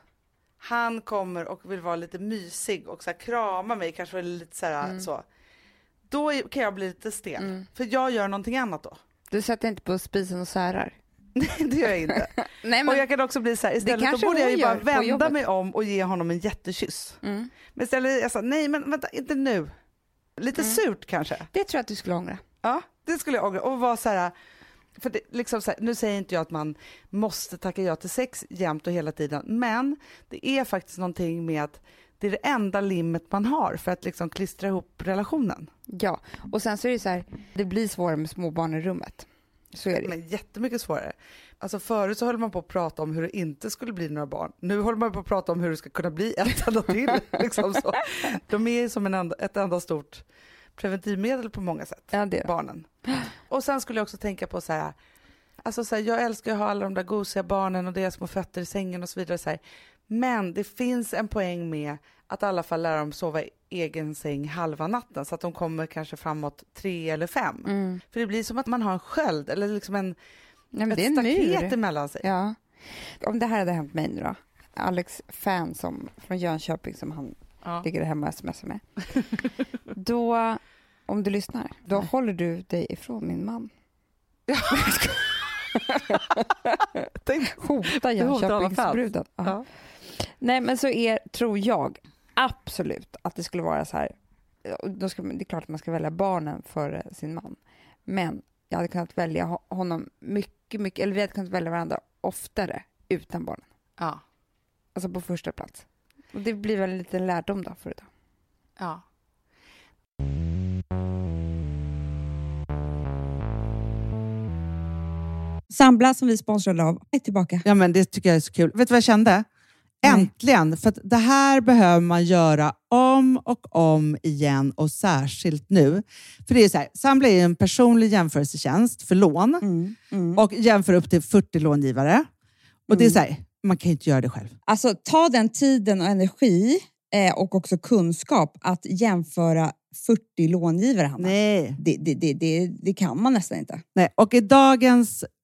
Speaker 1: Han kommer och vill vara lite mysig och så här krama mig, kanske lite så här
Speaker 2: Mm.
Speaker 1: så. Då kan jag bli lite stel, för jag gör någonting annat då.
Speaker 2: Du sätter inte på spisen och särar.
Speaker 1: Nej, det gör jag inte.
Speaker 2: Nej,
Speaker 1: Och
Speaker 2: men...
Speaker 1: jag kan också bli så här, istället då borde jag ju bara vända mig om och ge honom en jättekyss.
Speaker 2: Mm.
Speaker 1: Men istället, jag sa nej men vänta, inte nu. Lite
Speaker 2: Mm.
Speaker 1: surt kanske.
Speaker 2: Det tror jag att du skulle ångra.
Speaker 1: Ja, det skulle jag ångra. Och vara så här, för det, liksom så här, nu säger inte jag att man måste tacka ja till sex jämt och hela tiden, men det är faktiskt någonting med att det är det enda limmet man har för att liksom klistra ihop relationen.
Speaker 2: Ja, och sen så är det så här, det blir svårare med småbarn i rummet. Så är det.
Speaker 1: Men jättemycket svårare. Alltså förut så höll man på att prata om hur det inte skulle bli några barn. Nu håller man på att prata om hur det ska kunna bli ett enda till. liksom så. De är som en enda, ett enda stort preventivmedel på många sätt.
Speaker 2: Ja,
Speaker 1: barnen. Och sen skulle jag också tänka på så här, alltså så här, jag älskar att ha alla de där gosiga barnen och deras små fötter i sängen och så vidare. Så här. Men det finns en poäng med att i alla fall lära dem sova i egen säng halva natten så att de kommer kanske framåt tre eller fem.
Speaker 2: Mm.
Speaker 1: För det blir som att man har en sköld eller liksom en,
Speaker 2: Nej,
Speaker 1: ett staket emellan sig.
Speaker 2: Ja. Om det här hade hänt mig nu då. Alex fan som, från Jönköping som han
Speaker 1: Ja.
Speaker 2: ligger hemma och smsar med. Då, om du lyssnar, då håller du dig ifrån min man.
Speaker 1: Tänk-
Speaker 2: Hota Jönköpingsbruden. Ja.
Speaker 1: Ja.
Speaker 2: Nej, men så är, tror jag absolut att det skulle vara så här. Då ska, det är klart att man ska välja barnen före sin man. Men jag hade kunnat välja ho- honom mycket, mycket, eller vi hade kunnat välja varandra oftare utan barnen.
Speaker 1: Ja.
Speaker 2: Alltså på första plats. Och det blir väl en liten lärdom då för idag.
Speaker 1: Ja.
Speaker 3: Sambla som vi sponsrade av är tillbaka.
Speaker 4: Ja, men det tycker jag är så kul. Vet du vad jag kände?
Speaker 3: Nej.
Speaker 4: Äntligen! För att det här behöver man göra om och om igen och särskilt nu. För det är så här, Sambla är en personlig jämförelsetjänst för lån
Speaker 3: Mm, mm.
Speaker 4: och jämför upp till 40 långivare. Och det är så här, man kan inte göra det själv.
Speaker 3: Alltså ta den tiden och energi eh, och också kunskap att jämföra 40 långivare, Hanna.
Speaker 4: Nej.
Speaker 3: Det, det, det, det, det kan man nästan inte.
Speaker 4: Nej. Och i dagens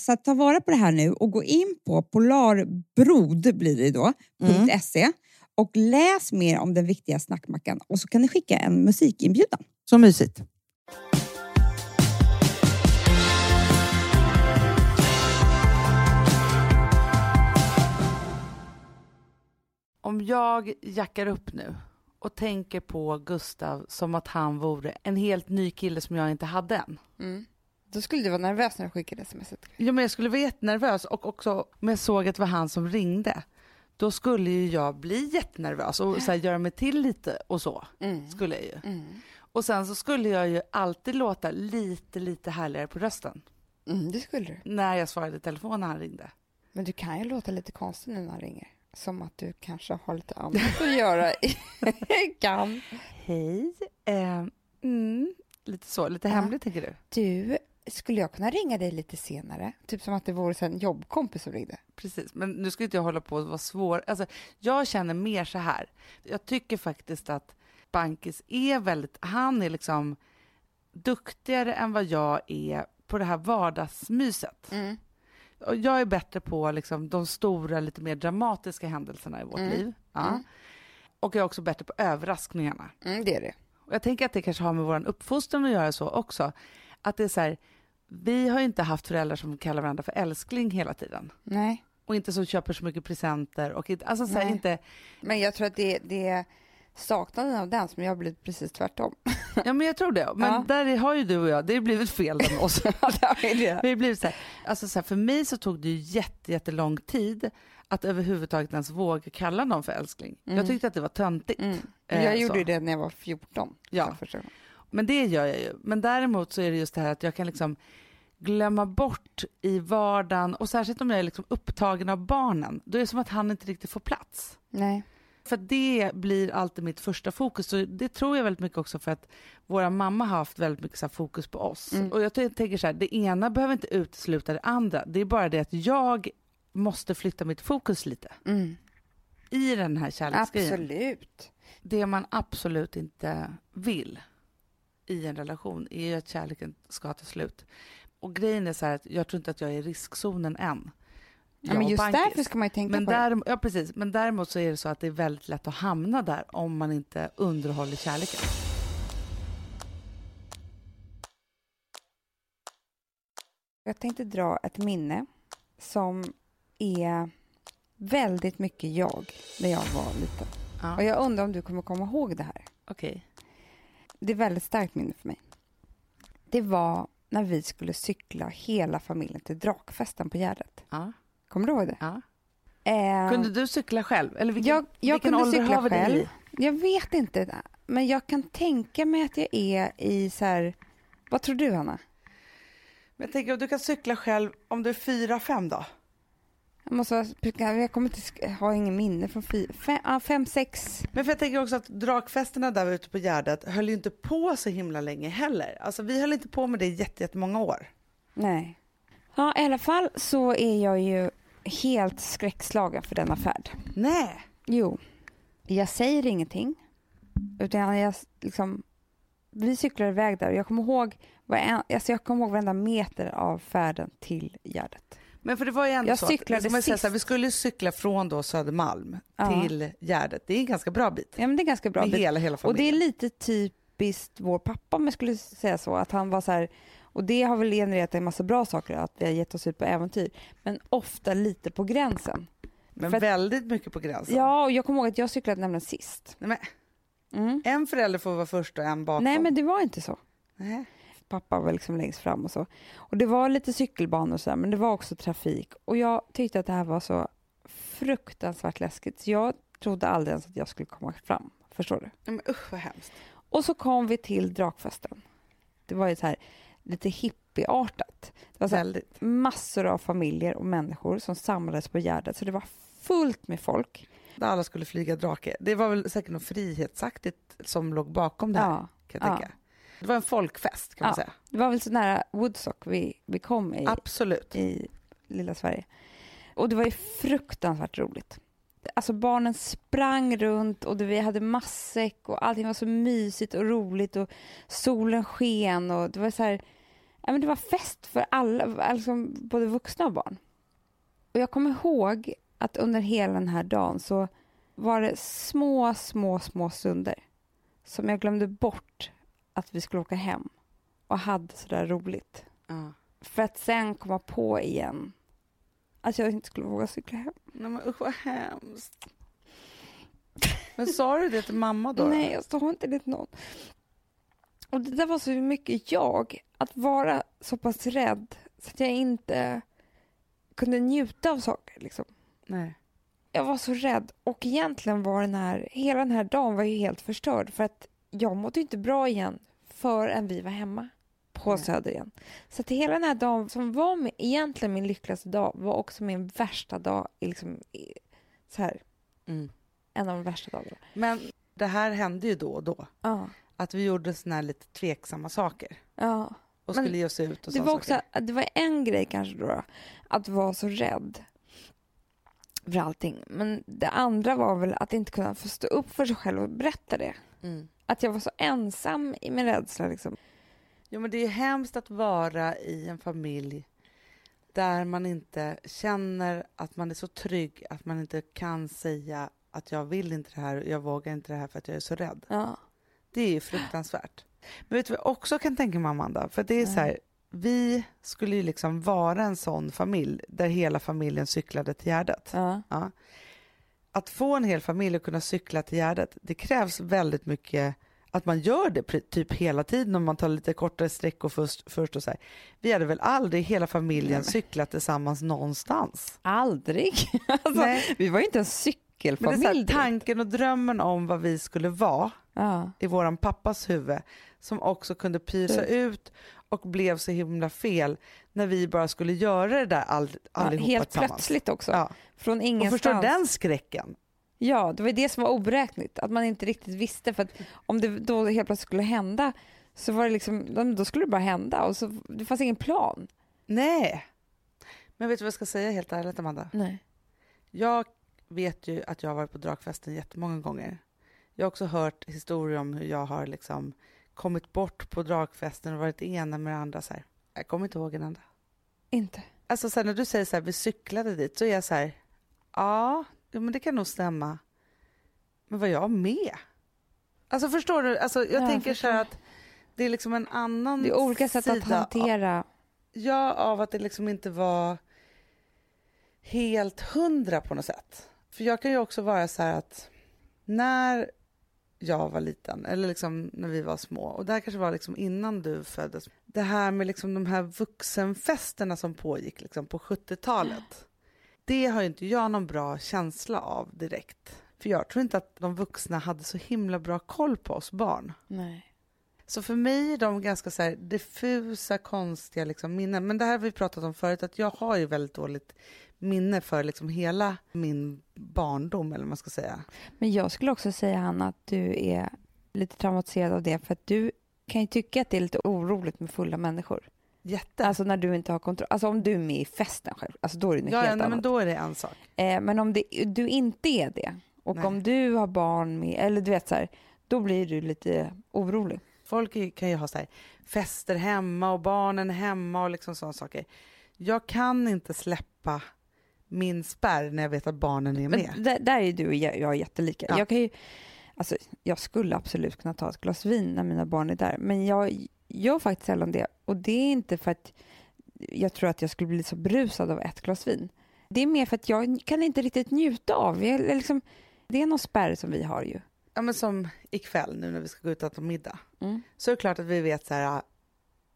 Speaker 3: så att ta vara på det här nu och gå in på polarbrod blir det då,
Speaker 4: Mm.
Speaker 3: .se och läs mer om den viktiga snackmackan och så kan ni skicka en musikinbjudan.
Speaker 4: Så mysigt.
Speaker 1: Om jag jackar upp nu och tänker på Gustav som att han vore en helt ny kille som jag inte hade än.
Speaker 2: Mm. Då skulle du vara nervös när du skickade smset.
Speaker 1: Ja, men jag skulle vara jättenervös och också om jag såg att det var han som ringde. Då skulle ju jag bli jättenervös och så här, göra mig till lite och så.
Speaker 2: Mm.
Speaker 1: Skulle jag ju.
Speaker 2: Mm.
Speaker 1: Och sen så skulle jag ju alltid låta lite, lite härligare på rösten.
Speaker 2: Mm, det skulle du.
Speaker 1: När jag svarade i telefon när han ringde.
Speaker 2: Men du kan ju låta lite konstig nu när han ringer. Som att du kanske har lite annat att göra. i- kan.
Speaker 1: Hej. Eh, mm, lite så, lite
Speaker 2: Ja.
Speaker 1: hemligt tänker du?
Speaker 2: Du, skulle jag kunna ringa dig lite senare? Typ som att det vore en jobbkompis som ringde.
Speaker 1: Precis, men nu ska inte jag hålla på och vara svår. Alltså, jag känner mer så här. Jag tycker faktiskt att Bankis är väldigt, han är liksom duktigare än vad jag är på det här vardagsmyset.
Speaker 2: Mm.
Speaker 1: Och jag är bättre på liksom de stora, lite mer dramatiska händelserna i vårt
Speaker 2: Mm.
Speaker 1: liv. Ja.
Speaker 2: Mm.
Speaker 1: Och jag är också bättre på överraskningarna.
Speaker 2: Mm, det är det.
Speaker 1: Och jag tänker att det kanske har med vår uppfostran att göra så också. Att det är så här, vi har ju inte haft föräldrar som kallar varandra för älskling hela tiden.
Speaker 2: Nej.
Speaker 1: Och inte som köper så mycket presenter. Och inte, alltså så här, inte,
Speaker 2: Men jag tror att det, det är saknaden av den som jag har blivit precis tvärtom.
Speaker 1: ja men jag tror det. Men
Speaker 2: Ja.
Speaker 1: där har ju du och jag, det har blivit fel med oss.
Speaker 2: det det.
Speaker 1: Blivit så här, alltså så här, för mig så tog det ju jätte, jättelång tid att överhuvudtaget ens våga kalla någon för älskling.
Speaker 2: Mm.
Speaker 1: Jag tyckte att det var töntigt.
Speaker 2: Mm.
Speaker 1: Eh,
Speaker 2: Jag gjorde
Speaker 1: så.
Speaker 2: ju det när jag var 14.
Speaker 1: Ja. Men det gör jag ju. Men däremot så är det just det här att jag kan liksom glömma bort i vardagen och särskilt om jag är liksom upptagen av barnen. Då är det som att han inte riktigt får plats.
Speaker 2: Nej.
Speaker 1: För det blir alltid mitt första fokus. Så det tror jag väldigt mycket också för att våra mamma har haft väldigt mycket så fokus på oss.
Speaker 2: Mm.
Speaker 1: Och jag tänker så här, det ena behöver inte utesluta det andra. Det är bara det att jag måste flytta mitt fokus lite
Speaker 2: Mm.
Speaker 1: i den här kärleksgrejen.
Speaker 2: Absolut.
Speaker 1: Det man absolut inte vill i en relation är ju att kärleken ska ta slut. Och grejen är så här att jag tror inte att jag är i riskzonen än.
Speaker 2: Ja, men just
Speaker 1: Bankis.
Speaker 2: därför ska man ju tänka
Speaker 1: men
Speaker 2: på det.
Speaker 1: däremot, ja, precis. Men däremot så är det så att det är väldigt lätt att hamna där om man inte underhåller kärleken.
Speaker 2: Jag tänkte dra ett minne som är väldigt mycket jag när jag var liten.
Speaker 1: Ja.
Speaker 2: Och jag undrar om du kommer komma ihåg det här.
Speaker 1: Okej.
Speaker 2: Det är ett väldigt starkt minne för mig. Det var när vi skulle cykla hela familjen till Drakfesten på Gärdet.
Speaker 1: Ja.
Speaker 2: Kommer du ihåg det?
Speaker 1: Ja.
Speaker 2: Eh,
Speaker 1: Kunde du cykla själv? Eller vilken,
Speaker 2: jag jag
Speaker 1: vilken
Speaker 2: kunde cykla själv. Jag vet inte, men jag kan tänka mig att jag är i så här... Vad tror du, Hanna?
Speaker 1: Men jag tänker om du kan cykla själv om du är fyra, fem då?
Speaker 2: Jag, måste, jag kommer inte ha ingen minne från fy, fem, ah, fem, sex.
Speaker 1: Men för jag tänker också att drakfesterna där ute på Gärdet höll ju inte på så himla länge heller. Alltså vi höll inte på med det jättemånga år.
Speaker 2: Nej. Ja, i alla fall så är jag ju helt skräckslagen för denna färd.
Speaker 1: Nej.
Speaker 2: Jo, jag säger ingenting. Utan jag liksom... Vi cyklar iväg där och jag kommer ihåg, varenda, alltså jag kommer ihåg varenda meter av färden till Gärdet.
Speaker 1: Men för det var ju ändå
Speaker 2: Jag
Speaker 1: så
Speaker 2: cyklade
Speaker 1: att, som jag säger,
Speaker 2: sist.
Speaker 1: så här, vi skulle cykla från då Södermalm
Speaker 2: Ja.
Speaker 1: till Gärdet. Det är en ganska bra bit.
Speaker 2: Ja, men det är ganska bra.
Speaker 1: Med
Speaker 2: bit.
Speaker 1: hela, hela
Speaker 2: Och det är lite typiskt vår pappa om jag skulle säga så. Att han var så här, och det har väl genererat en massa bra saker, att vi har gett oss ut på äventyr. Men ofta lite på gränsen.
Speaker 1: Men
Speaker 2: för att-
Speaker 1: väldigt mycket på gränsen.
Speaker 2: Ja, och jag kommer ihåg att jag cyklade nämligen sist.
Speaker 1: Nej, men,
Speaker 2: Mm.
Speaker 1: en förälder får vara först och en bakom.
Speaker 2: Nej, men det var inte så.
Speaker 1: Nej.
Speaker 2: Pappa var liksom längst fram och så. Och det var lite cykelbanor och så här, men det var också trafik. Och jag tyckte att det här var så fruktansvärt läskigt. Så jag trodde aldrig ens att jag skulle komma fram. Förstår du?
Speaker 1: Men usch vad hemskt.
Speaker 2: Och så kom vi till drakfesten. Det var ju så här lite hippieartat. Det var så här massor av familjer och människor som samlades på Gärdet. Så det var fullt med folk.
Speaker 1: Där alla skulle flyga drake. Det var väl säkert något frihetsaktigt som låg bakom det här.
Speaker 2: Ja,
Speaker 1: Kan jag
Speaker 2: ja.
Speaker 1: tänka. Det var en folkfest kan man
Speaker 2: Ja.
Speaker 1: säga.
Speaker 2: det var väl så nära Woodstock vi, vi kom i,
Speaker 1: Absolut.
Speaker 2: i lilla Sverige. Och det var ju fruktansvärt roligt. Alltså barnen sprang runt och det, vi hade matsäck och allting var så mysigt och roligt och solen sken och det var så här, ja men det var fest för alla, alltså både vuxna och barn. Och jag kommer ihåg att under hela den här dagen så var det små, små, små stunder som jag glömde bort att vi skulle åka hem och hade sådär roligt.
Speaker 1: Ja.
Speaker 2: För att sen komma på igen att jag inte skulle våga cykla hem.
Speaker 1: Nej men usch vad hemskt. Men sa du det till mamma då?
Speaker 2: Nej, jag sa inte det till någon. Och det där var så mycket jag, att vara så pass rädd så att jag inte kunde njuta av saker. Liksom.
Speaker 1: Nej.
Speaker 2: Jag var så rädd och egentligen var den här, hela den här dagen var ju helt förstörd för att jag mådde inte bra igen förrän vi var hemma på
Speaker 1: Nej.
Speaker 2: Söder igen. Så att hela den här dagen som var min, egentligen min lyckligaste dag var också min värsta dag, liksom, så här,
Speaker 1: Mm.
Speaker 2: en av de värsta dagarna.
Speaker 1: Men det här hände ju då och då.
Speaker 2: Ja,
Speaker 1: Att vi gjorde såna här lite tveksamma saker.
Speaker 2: ja.
Speaker 1: Och
Speaker 2: Men
Speaker 1: skulle ge oss ut och
Speaker 2: Det var, också, det var en grej kanske då, att vara så rädd för allting. Men det andra var väl att inte kunna få stå upp för sig själv och berätta det.
Speaker 1: Mm.
Speaker 2: Att jag var så ensam i min rädsla. Liksom.
Speaker 1: Jo men det är hemskt att vara i en familj där man inte känner att man är så trygg att man inte kan säga att jag vill inte det här och jag vågar inte det här för att jag är så rädd.
Speaker 2: Ja.
Speaker 1: Det är ju fruktansvärt. Men vet du vad jag också kan tänka mig Amanda? För det är så här, vi skulle ju liksom vara en sån familj där hela familjen cyklade till Gärdet.
Speaker 2: Ja.
Speaker 1: Ja. Att få en hel familj att kunna cykla till Gärdet, det krävs väldigt mycket att man gör det typ hela tiden om man tar lite kortare sträckor först, först och så här. Vi hade väl aldrig hela familjen
Speaker 2: Nej,
Speaker 1: cyklat tillsammans någonstans?
Speaker 2: Aldrig. Alltså,
Speaker 1: Nej.
Speaker 2: Vi var ju inte en
Speaker 1: Men det är här,
Speaker 2: cykelfamilj.
Speaker 1: tanken och drömmen om vad vi skulle vara
Speaker 2: ja.
Speaker 1: i våran pappas huvud som också kunde pysa ut och blev så himla fel när vi bara skulle göra det där all,
Speaker 2: Ja,
Speaker 1: allihopa
Speaker 2: helt
Speaker 1: tillsammans.
Speaker 2: plötsligt också.
Speaker 1: Ja.
Speaker 2: Från
Speaker 1: Och
Speaker 2: ingenstans.
Speaker 1: förstår den skräcken?
Speaker 2: Ja, det var det som var oberäkneligt. Att man inte riktigt visste. För att om det då helt plötsligt skulle hända så var det liksom, då skulle det bara hända. Och så, det fanns ingen plan.
Speaker 1: Nej. Men vet du vad jag ska säga helt ärligt Amanda?
Speaker 2: Nej.
Speaker 1: Jag vet ju att jag har varit på Drakfesten jättemånga gånger. Jag har också hört historier om hur jag har liksom kommit bort på Drakfesten och varit ena med det andra. Så här. Jag kommer inte ihåg en enda.
Speaker 2: Inte.
Speaker 1: Alltså så här, när du säger så här, vi cyklade dit, så är jag så här, ja, men det kan nog stämma. Men var jag med? Alltså förstår du? Alltså, jag
Speaker 2: Ja,
Speaker 1: tänker så här att det är liksom en annan
Speaker 2: Det är olika sätt att
Speaker 1: sida
Speaker 2: hantera.
Speaker 1: Ja, av att det liksom inte var helt hundra på något sätt. För jag kan ju också vara så här att när jag var liten, eller liksom när vi var små, och det här kanske var liksom innan du föddes, det här med liksom de här vuxenfesterna som pågick liksom på 70-talet, det har ju inte jag någon bra känsla av direkt. För jag tror inte att de vuxna hade så himla bra koll på oss barn.
Speaker 2: Nej.
Speaker 1: Så för mig är de ganska så här diffusa, konstiga liksom minnen. Men det här har vi pratat om förut, att jag har ju väldigt dåligt minne för liksom hela min barndom, eller vad man ska säga.
Speaker 2: Men jag skulle också säga, Hanna, att du är lite traumatiserad av det. För att du kan ju tycka att det är lite oroligt med fulla människor.
Speaker 1: Jätte.
Speaker 2: Alltså när du inte har kontroll. Alltså om du är med i festen själv. Alltså då är det något
Speaker 1: ja,
Speaker 2: helt
Speaker 1: nej,
Speaker 2: annat.
Speaker 1: men då är det en sak.
Speaker 2: Eh, men om det, du inte är det och
Speaker 1: Nej.
Speaker 2: om du har barn med, eller du vet så här, då blir du lite orolig.
Speaker 1: Folk kan ju ha så här, fester hemma och barnen hemma och liksom sådana saker. Jag kan inte släppa min spärr när jag vet att barnen är med.
Speaker 2: Men där, är du och jag, jag är jättelika.
Speaker 1: Ja.
Speaker 2: Jag, kan ju, alltså, jag skulle absolut kunna ta ett glas vin när mina barn är där, men jag gör faktiskt sällan det. Och det är inte för att jag tror att jag skulle bli så brusad av ett glas vin. Det är mer för att jag kan inte riktigt njuta av. Jag, liksom, det är någon spärr som vi har ju.
Speaker 1: Ja, men som ikväll nu när vi ska gå ut och äta middag.
Speaker 2: Mm.
Speaker 1: så är det klart att vi vet så här,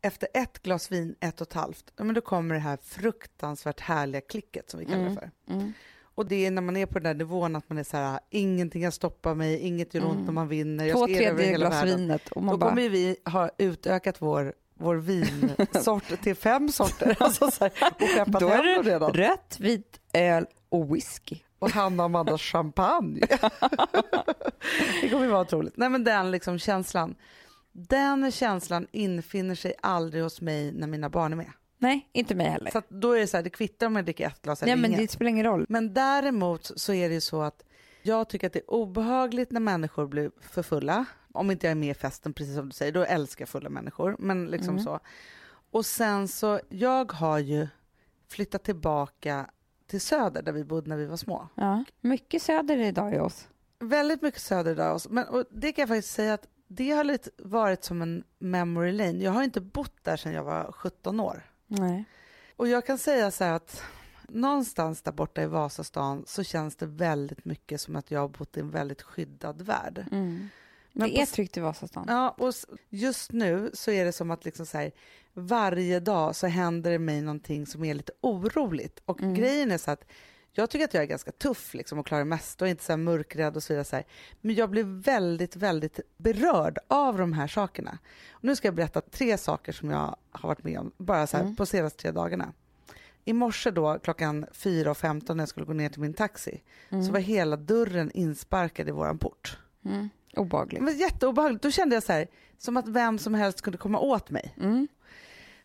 Speaker 1: efter ett glas vin, ett och ett halvt, men då kommer det här fruktansvärt härliga klicket som vi kallar det
Speaker 2: Mm.
Speaker 1: för.
Speaker 2: Mm.
Speaker 1: Och det är när man är på den där nivån att man är så här, ingenting kan stoppa mig, inget gör ont
Speaker 2: Mm.
Speaker 1: när man vinner, jag
Speaker 2: Två
Speaker 1: ska hela
Speaker 2: glas
Speaker 1: världen.
Speaker 2: vinet och
Speaker 1: Då
Speaker 2: man bara,
Speaker 1: kommer vi ha utökat vår, vår vinsort till fem sorter. Alltså så här, och
Speaker 2: Då är det
Speaker 1: redan.
Speaker 2: rött, vit, öl och whisky.
Speaker 1: Och Hanna och Amandas champagne. det kommer vara otroligt. Nej men den liksom känslan. Den känslan infinner sig aldrig hos mig när mina barn är med.
Speaker 2: Nej, inte mig heller.
Speaker 1: Så då är det så här, det kvittar om jag dricker ett glas eller
Speaker 2: Nej, men
Speaker 1: inget.
Speaker 2: det spelar ingen roll.
Speaker 1: Men däremot så är det ju så att jag tycker att det är obehagligt när människor blir för fulla. Om inte jag är med i festen, precis som du säger, då älskar jag fulla människor. Men liksom
Speaker 2: Mm.
Speaker 1: så. Och sen så, jag har ju flyttat tillbaka till söder där vi bodde när vi var små.
Speaker 2: Ja. Mycket söder idag i oss.
Speaker 1: Väldigt mycket söder där. Men och det kan jag faktiskt säga att det har lite varit som en memory lane. Jag har inte bott där sedan jag var 17 år.
Speaker 2: Nej.
Speaker 1: Och jag kan säga så här att någonstans där borta i Vasastan så känns det väldigt mycket som att jag har bott i en väldigt skyddad värld.
Speaker 2: Mm.
Speaker 1: Men
Speaker 2: det är tryggt i Vasastan.
Speaker 1: Ja, och just nu så är det som att liksom så här, varje dag så händer det mig någonting som är lite oroligt. Och
Speaker 2: Mm.
Speaker 1: grejen är så att jag tycker att jag är ganska tuff liksom, och klarar det mesta och inte så mörkrädd och så vidare. Så här. Men jag blir väldigt, väldigt berörd av de här sakerna. Och nu ska jag berätta tre saker som jag har varit med om bara så här,
Speaker 2: Mm.
Speaker 1: på de senaste tre dagarna. I morse då klockan 4.15 när jag skulle gå ner till min taxi så var hela dörren insparkad i våran port.
Speaker 2: Mm.
Speaker 1: Var jätteobehagligt. Då kände jag så här, som att vem som helst kunde komma åt mig.
Speaker 2: Mm.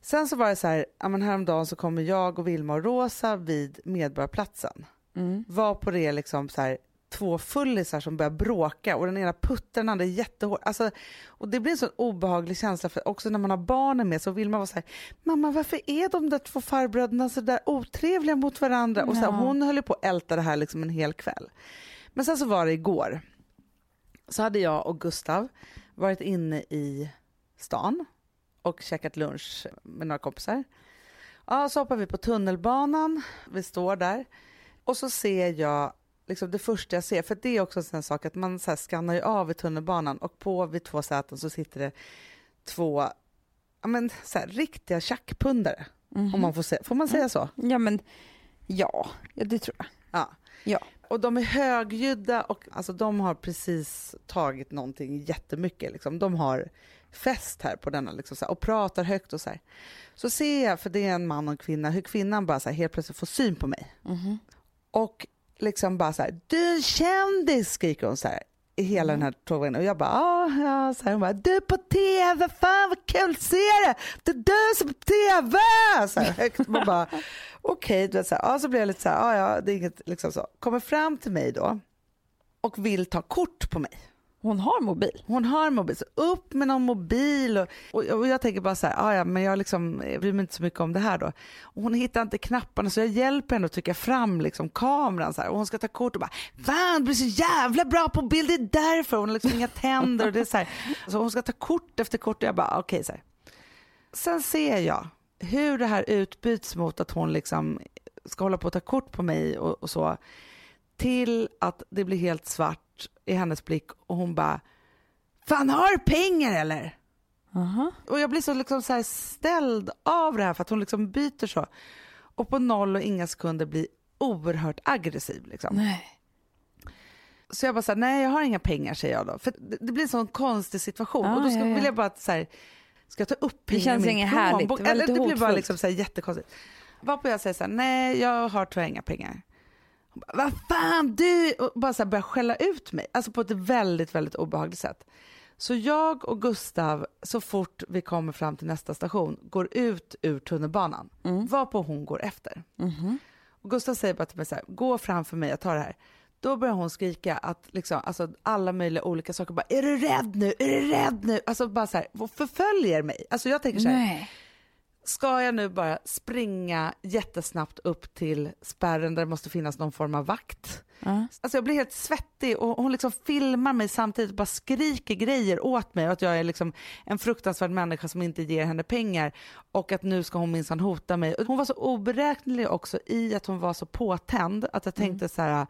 Speaker 1: Sen så var det så här, ja, men häromdagen så kommer jag och Vilma och Rosa vid Medborgarplatsen.
Speaker 2: Mm.
Speaker 1: Var på det liksom så här, två fullisar som börjar bråka och den ena puttar den andra jättehårt. Alltså, och det blir en sån obehaglig känsla för också när man har barnen med så vill man vara så här, mamma varför är de där två farbröderna så där otrevliga mot varandra? Och så här,
Speaker 2: Ja.
Speaker 1: hon höll ju på att älta det här liksom en hel kväll. Men sen så var det igår, så hade jag och Gustav varit inne i stan och käkat lunch med några kompisar. Ja, så hoppar vi på tunnelbanan, vi står där och så ser jag liksom det första jag ser, för det är också en sån sak att man så här skannar ju av i tunnelbanan och på vid två säten så sitter det två ja, men, så här, riktiga tjackpundare.
Speaker 2: Mhm.
Speaker 1: Om man får, se, får man säga så?
Speaker 2: Ja, men ja, ja, det tror jag.
Speaker 1: Ja.
Speaker 2: Ja.
Speaker 1: Och de är högljudda och alltså, de har precis tagit någonting jättemycket. Liksom. De har fest här på denna liksom, här, och pratar högt och så här. Så ser jag, för det är en man och en kvinna, hur kvinnan bara så här, helt plötsligt får syn på mig.
Speaker 2: Mhm.
Speaker 1: Och liksom bara så här, du är en kändis skriker hon så här i hela den här tågvagnen och jag bara ja, ja, så här, hon bara du är på tv, fan vad kul att se det, det är du som är på tv, så här högt. Man bara okej, vet så här, ja så blir jag lite så här, ja ja, det är inget liksom så. Kommer fram till mig då och vill ta kort på mig.
Speaker 2: Hon har mobil.
Speaker 1: Hon har mobil, så upp med någon mobil och, och, och jag tänker bara så här, "Ah, ja men jag liksom jag bryr mig inte så mycket om det här då. Och hon hittar inte knapparna så jag hjälper henne att trycka fram liksom kameran så här och hon ska ta kort och bara, fan du blir så jävla bra på bild, det är därför. Hon har liksom inga tänder och det är så här. Så hon ska ta kort efter kort och jag bara, okej så här. Sen ser jag hur det här utbyts mot att hon liksom ska hålla på att ta kort på mig och, och så till att det blir helt svart i hennes blick och hon bara Fan har du pengar eller?
Speaker 2: Aha.
Speaker 1: Och jag blir så, liksom så här ställd av det här för att hon liksom byter så. Och på noll och inga sekunder blir oerhört aggressiv. Liksom.
Speaker 2: Nej.
Speaker 1: Så jag bara så här, nej jag har inga pengar säger jag då. För det, det blir en sån konstig situation.
Speaker 2: Ah,
Speaker 1: och då ska,
Speaker 2: ja, ja.
Speaker 1: vill jag bara så här, ska jag ta upp pengar
Speaker 2: känns
Speaker 1: i min
Speaker 2: inget härligt, det
Speaker 1: Eller det blir bara liksom så här jättekonstigt. Varpå jag säger så här, nej jag har tyvärr inga pengar. Vad fan du! Och bara så här börjar skälla ut mig. Alltså på ett väldigt, väldigt obehagligt sätt. Så jag och Gustav, så fort vi kommer fram till nästa station, går ut ur tunnelbanan.
Speaker 2: Mm.
Speaker 1: Varpå hon går efter.
Speaker 2: Mhm.
Speaker 1: Och Gustav säger bara till mig så här, gå framför mig, jag tar det här. Då börjar hon skrika att liksom, alltså, alla möjliga olika saker. Bara, är du rädd nu? Är du rädd nu? Alltså bara så här, förföljer mig. Alltså jag tänker så här,
Speaker 2: Nej.
Speaker 1: Ska jag nu bara springa jättesnabbt upp till spärren där det måste finnas någon form av vakt?
Speaker 2: Ja.
Speaker 1: Alltså jag blir helt svettig och hon liksom filmar mig samtidigt och bara skriker grejer åt mig och att jag är liksom en fruktansvärd människa som inte ger henne pengar och att nu ska hon minsann hota mig. Hon var så oberäknelig också i att hon var så påtänd att jag tänkte så här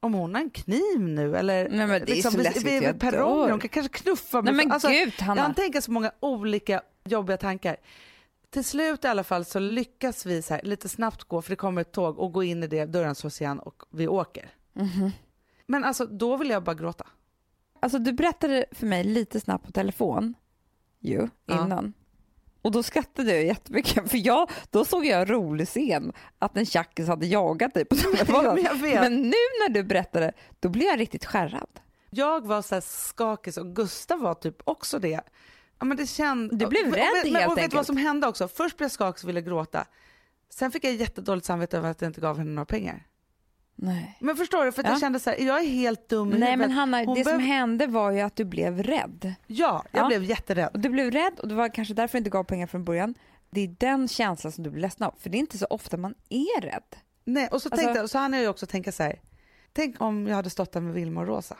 Speaker 1: om hon har en kniv nu eller
Speaker 2: Nej, men det är så
Speaker 1: vid-
Speaker 2: läskigt,
Speaker 1: vid
Speaker 2: jag
Speaker 1: perrongen, hon kan kanske knuffa mig.
Speaker 2: Nej men
Speaker 1: Alltså,
Speaker 2: gud Hanna.
Speaker 1: jag tänker så många olika jobbiga tankar. Till slut i alla fall så lyckas vi så här, lite snabbt gå, för det kommer ett tåg, och gå in i det, dörren slås igen och vi åker.
Speaker 2: Mhm.
Speaker 1: Men alltså då vill jag bara gråta.
Speaker 2: Alltså du berättade för mig lite snabbt på telefon ju,
Speaker 1: Ja.
Speaker 2: innan. Och då skrattade jag jättemycket för jag, då såg jag en rolig scen att en tjackis hade jagat dig på tunnelbanan.
Speaker 1: Men jag vet.
Speaker 2: Men nu när du berättade, då blev jag riktigt skärrad.
Speaker 1: Jag var så här skakig och Gustav var typ också det. Ja, men det känd...
Speaker 2: Du blev
Speaker 1: och,
Speaker 2: rädd
Speaker 1: och, men,
Speaker 2: helt
Speaker 1: och vet du
Speaker 2: enkelt.
Speaker 1: vad som hände också? Först blev jag skakig och ville gråta. Sen fick jag jättedåligt samvete över att jag inte gav henne några pengar.
Speaker 2: Nej.
Speaker 1: Men förstår du? För att
Speaker 2: Ja.
Speaker 1: jag kände så här, jag är helt dum i
Speaker 2: Nej
Speaker 1: huvudet.
Speaker 2: men Hanna,
Speaker 1: Hon
Speaker 2: det som
Speaker 1: behöv-
Speaker 2: hände var ju att du blev rädd.
Speaker 1: Ja, jag
Speaker 2: Ja.
Speaker 1: blev jätterädd.
Speaker 2: Och du blev rädd och det var kanske därför du inte gav pengar från början. Det är den känslan som du blir ledsen av. För det är inte så ofta man är rädd.
Speaker 1: Nej, och så,
Speaker 2: Alltså-
Speaker 1: tänkte, så hann jag ju också tänka så här. Tänk om jag hade stått där med Vilma och Rosa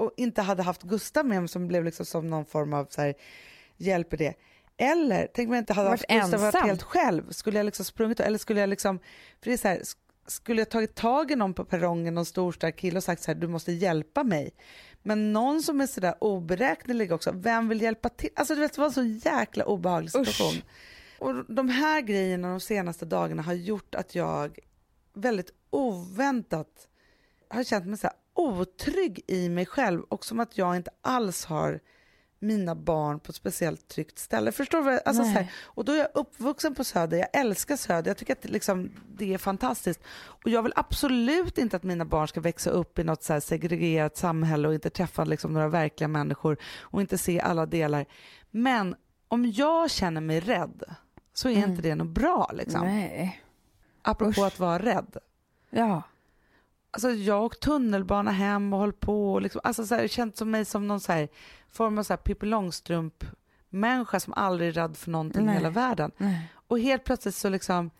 Speaker 1: och inte hade haft Gustav med mig som blev liksom som någon form av så här, hjälp i det. Eller tänk om jag inte hade
Speaker 2: Varit
Speaker 1: haft Gustav varit helt själv. Skulle jag liksom sprungit eller skulle jag liksom, för det är så här, sk- skulle jag tagit tag i någon på perrongen, någon stor stark kille och sagt så här, du måste hjälpa mig. Men någon som är sådär oberäknelig också, vem vill hjälpa till? Alltså du vet, det var en så jäkla obehaglig situation.
Speaker 2: Usch.
Speaker 1: Och de här grejerna de senaste dagarna har gjort att jag väldigt oväntat har känt mig så här otrygg i mig själv och som att jag inte alls har mina barn på ett speciellt tryggt ställe. Förstår du? vad jag- Alltså så här, och då är jag uppvuxen på Söder, jag älskar Söder, jag tycker att det liksom, det är fantastiskt. Och jag vill absolut inte att mina barn ska växa upp i något så segregerat samhälle och inte träffa liksom några verkliga människor och inte se alla delar. Men om jag känner mig rädd så är inte det något bra. Liksom.
Speaker 2: Nej.
Speaker 1: Apropå
Speaker 2: Usch.
Speaker 1: att vara rädd.
Speaker 2: Ja.
Speaker 1: Alltså jag åkt tunnelbana hem och hållit på och liksom, alltså så här, känt som mig som någon så här, form av så här Pippi Långstrump människa som aldrig är rädd för någonting
Speaker 2: Nej.
Speaker 1: i hela världen.
Speaker 2: Nej.
Speaker 1: Och helt plötsligt så liksom,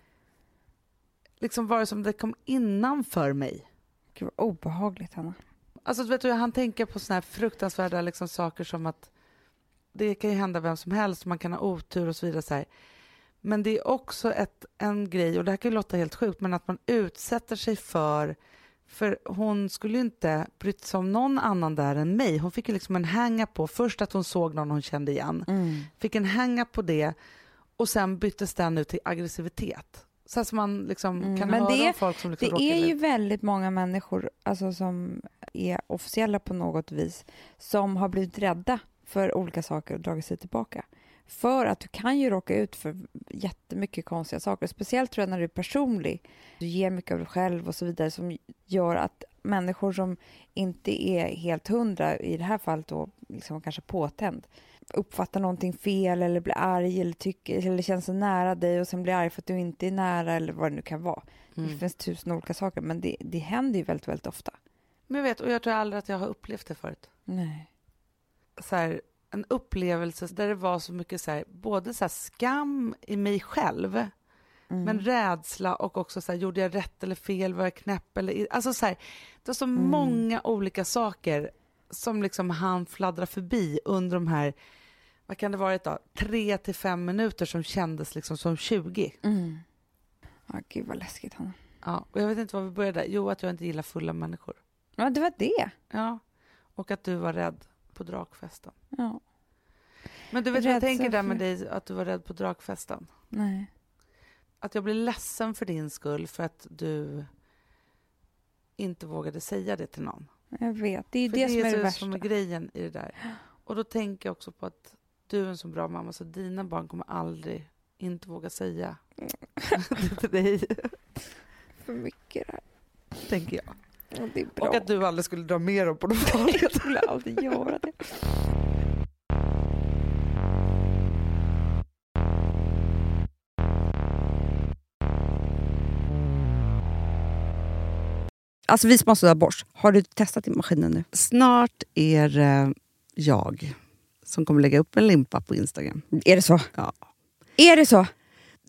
Speaker 1: liksom var det som det kom innanför mig.
Speaker 2: Gud vad obehagligt Hanna.
Speaker 1: Alltså vet du, han tänker på såna här fruktansvärda liksom, saker som att det kan ju hända vem som helst, man kan ha otur och så vidare. Så här. Men det är också ett, en grej, och det här kan ju låta helt sjukt, men att man utsätter sig för för hon skulle ju inte brytt sig om någon annan där än mig. Hon fick ju liksom en hänga på, först att hon såg någon hon kände igen, fick en hänga på det och sen byttes den ut till aggressivitet. Så som man liksom
Speaker 2: Mm,
Speaker 1: kan
Speaker 2: men
Speaker 1: höra
Speaker 2: det-
Speaker 1: om folk som liksom
Speaker 2: Det är
Speaker 1: illa
Speaker 2: ju väldigt många människor alltså, som är officiella på något vis som har blivit rädda för olika saker och dragit sig tillbaka. För att du kan ju råka ut för jättemycket konstiga saker. Speciellt tror jag när du är personlig. Du ger mycket av dig själv och så vidare som gör att människor som inte är helt hundra, i det här fallet då liksom kanske påtänd, uppfattar någonting fel eller blir arg eller, tycker, eller känner sig nära dig och sen blir arg för att du inte är nära eller vad det nu kan vara. Det
Speaker 1: Mm.
Speaker 2: finns tusen olika saker, men det, det händer ju väldigt, väldigt ofta.
Speaker 1: Men jag vet, och jag tror aldrig att jag har upplevt det förut.
Speaker 2: Nej.
Speaker 1: så här, en upplevelse där det var så mycket så här, både så här skam i mig själv
Speaker 2: Mm.
Speaker 1: men rädsla och också så här, gjorde jag rätt eller fel, var jag knäpp eller... Alltså så här, det var så
Speaker 2: Mm.
Speaker 1: många olika saker som liksom han fladdra förbi under de här, vad kan det varit då, tre till fem minuter som kändes liksom som 20.
Speaker 2: Mm. Ja, gud vad läskigt, Hanna.
Speaker 1: Ja, och jag vet inte var vi började. Jo, att jag inte gillar fulla människor.
Speaker 2: Ja, det var det.
Speaker 1: Ja, och att du var rädd på drakfesten.
Speaker 2: Ja.
Speaker 1: Men du vet jag tänker där med dig, att du var rädd på drakfesten?
Speaker 2: Nej.
Speaker 1: att jag blir ledsen för din skull för att du inte vågade säga det till någon.
Speaker 2: Jag vet. Det är ju
Speaker 1: för
Speaker 2: det, som är det värsta.
Speaker 1: som är grejen i det där. Och då tänker jag också på att du är en så bra mamma så dina barn kommer aldrig inte våga säga det till dig,
Speaker 2: För mycket det här.
Speaker 1: tänker jag.
Speaker 2: Det är bra.
Speaker 1: Och att du aldrig skulle dra med dem på de farliga
Speaker 2: Jag skulle aldrig göra det. Alltså vi sponsrar Bosch. Har du testat i maskinen nu?
Speaker 4: Snart är det jag som kommer lägga upp en limpa på Instagram.
Speaker 2: Är det så?
Speaker 4: Ja.
Speaker 2: Är det så?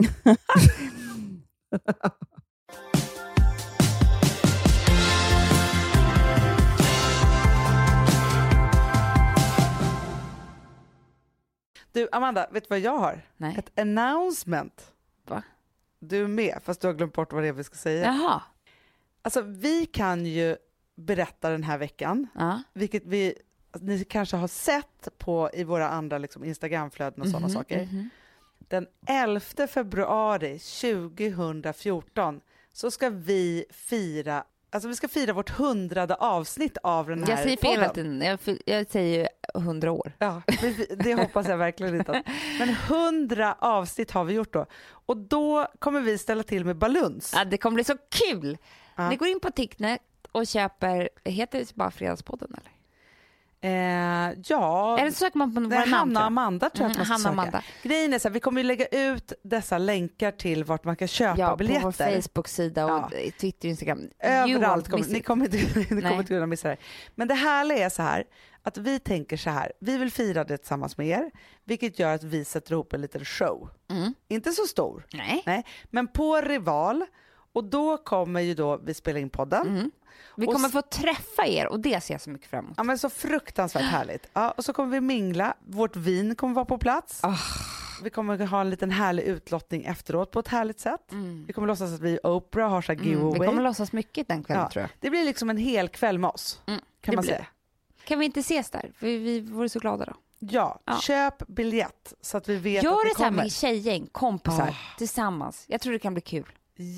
Speaker 1: Du Amanda, vet du vad jag har?
Speaker 2: Nej.
Speaker 1: Ett announcement.
Speaker 2: Va?
Speaker 1: Du är med, fast du har glömt bort vad det är vi ska säga.
Speaker 2: Jaha.
Speaker 1: Alltså vi kan ju berätta den här veckan,
Speaker 2: Ja.
Speaker 1: vilket vi alltså, ni kanske har sett på i våra andra liksom, Instagramflöden och sådana
Speaker 2: Mhm,
Speaker 1: saker.
Speaker 2: mhm.
Speaker 1: Den 11 februari 2014 så ska vi fira Alltså vi ska fira vårt hundrade avsnitt av den här
Speaker 5: Jag säger fel hela tiden. Jag, jag säger 100 år.
Speaker 1: Ja, det hoppas jag verkligen inte. att- Men hundra avsnitt har vi gjort då. Och då kommer vi ställa till med baluns.
Speaker 5: Ja, det kommer bli så kul!
Speaker 1: Ja.
Speaker 5: Ni går in på Ticknet och köper, heter det bara Fredagspodden eller?
Speaker 1: Eh, ja,
Speaker 5: Eller så söker man på våra namn
Speaker 1: Hanna och. Amanda tror jag att man
Speaker 5: Mm,
Speaker 1: ska
Speaker 5: Hanna och
Speaker 1: söka.
Speaker 5: Amanda.
Speaker 1: Grejen är så här, vi kommer ju lägga ut dessa länkar till vart man kan köpa
Speaker 5: Ja, på
Speaker 1: biljetter.
Speaker 5: vår Facebook-sida och
Speaker 1: Ja.
Speaker 5: Twitter, Instagram. You
Speaker 1: Överallt, kommer, ni kommer inte, ni kommer inte kunna missa det. Men det härliga är så här, att vi tänker så här, vi vill fira det tillsammans med er, vilket gör att vi sätter ihop en liten show.
Speaker 5: Mm.
Speaker 1: Inte så stor,
Speaker 5: Nej.
Speaker 1: nej, men på Rival. Och då kommer ju då vi spela in podden.
Speaker 5: Mm. Vi
Speaker 1: Och
Speaker 5: kommer
Speaker 1: s-
Speaker 5: få träffa er och det ser jag så mycket fram emot.
Speaker 1: Ja men så fruktansvärt härligt. Ja, och så kommer vi mingla, vårt vin kommer vara på plats.
Speaker 5: Ah.
Speaker 1: Vi kommer ha en liten härlig utlottning efteråt på ett härligt sätt.
Speaker 5: Mm.
Speaker 1: Vi kommer låtsas att vi är Oprah, har så
Speaker 5: Mm.
Speaker 1: giveaway.
Speaker 5: Vi kommer låtsas mycket den kvällen
Speaker 1: Ja.
Speaker 5: tror jag.
Speaker 1: Det blir liksom en hel kväll med oss,
Speaker 5: Mm,
Speaker 1: kan
Speaker 5: det
Speaker 1: man
Speaker 5: blir
Speaker 1: säga.
Speaker 5: Kan vi inte ses där? Vi, vi vore så glada då.
Speaker 1: Ja,
Speaker 5: Ja.
Speaker 1: köp biljett så att vi vet att
Speaker 5: Gör
Speaker 1: ni
Speaker 5: det så här
Speaker 1: kommer.
Speaker 5: med tjejgäng, kompisar,
Speaker 1: Ah.
Speaker 5: tillsammans. Jag tror det kan bli kul.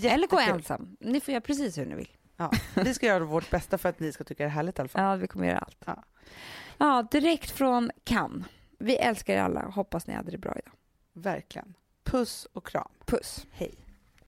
Speaker 5: Eller gå
Speaker 1: Jättekul.
Speaker 5: ensam. Ni får göra precis hur ni vill.
Speaker 1: Ja. Vi ska göra vårt bästa för att ni ska tycka det är härligt i alla fall.
Speaker 5: Ja, vi kommer göra allt.
Speaker 1: Ja.
Speaker 5: Ja, direkt från Cannes. Vi älskar er alla. Hoppas ni hade det bra idag.
Speaker 1: Verkligen. Puss och kram.
Speaker 5: Puss.
Speaker 1: Hej.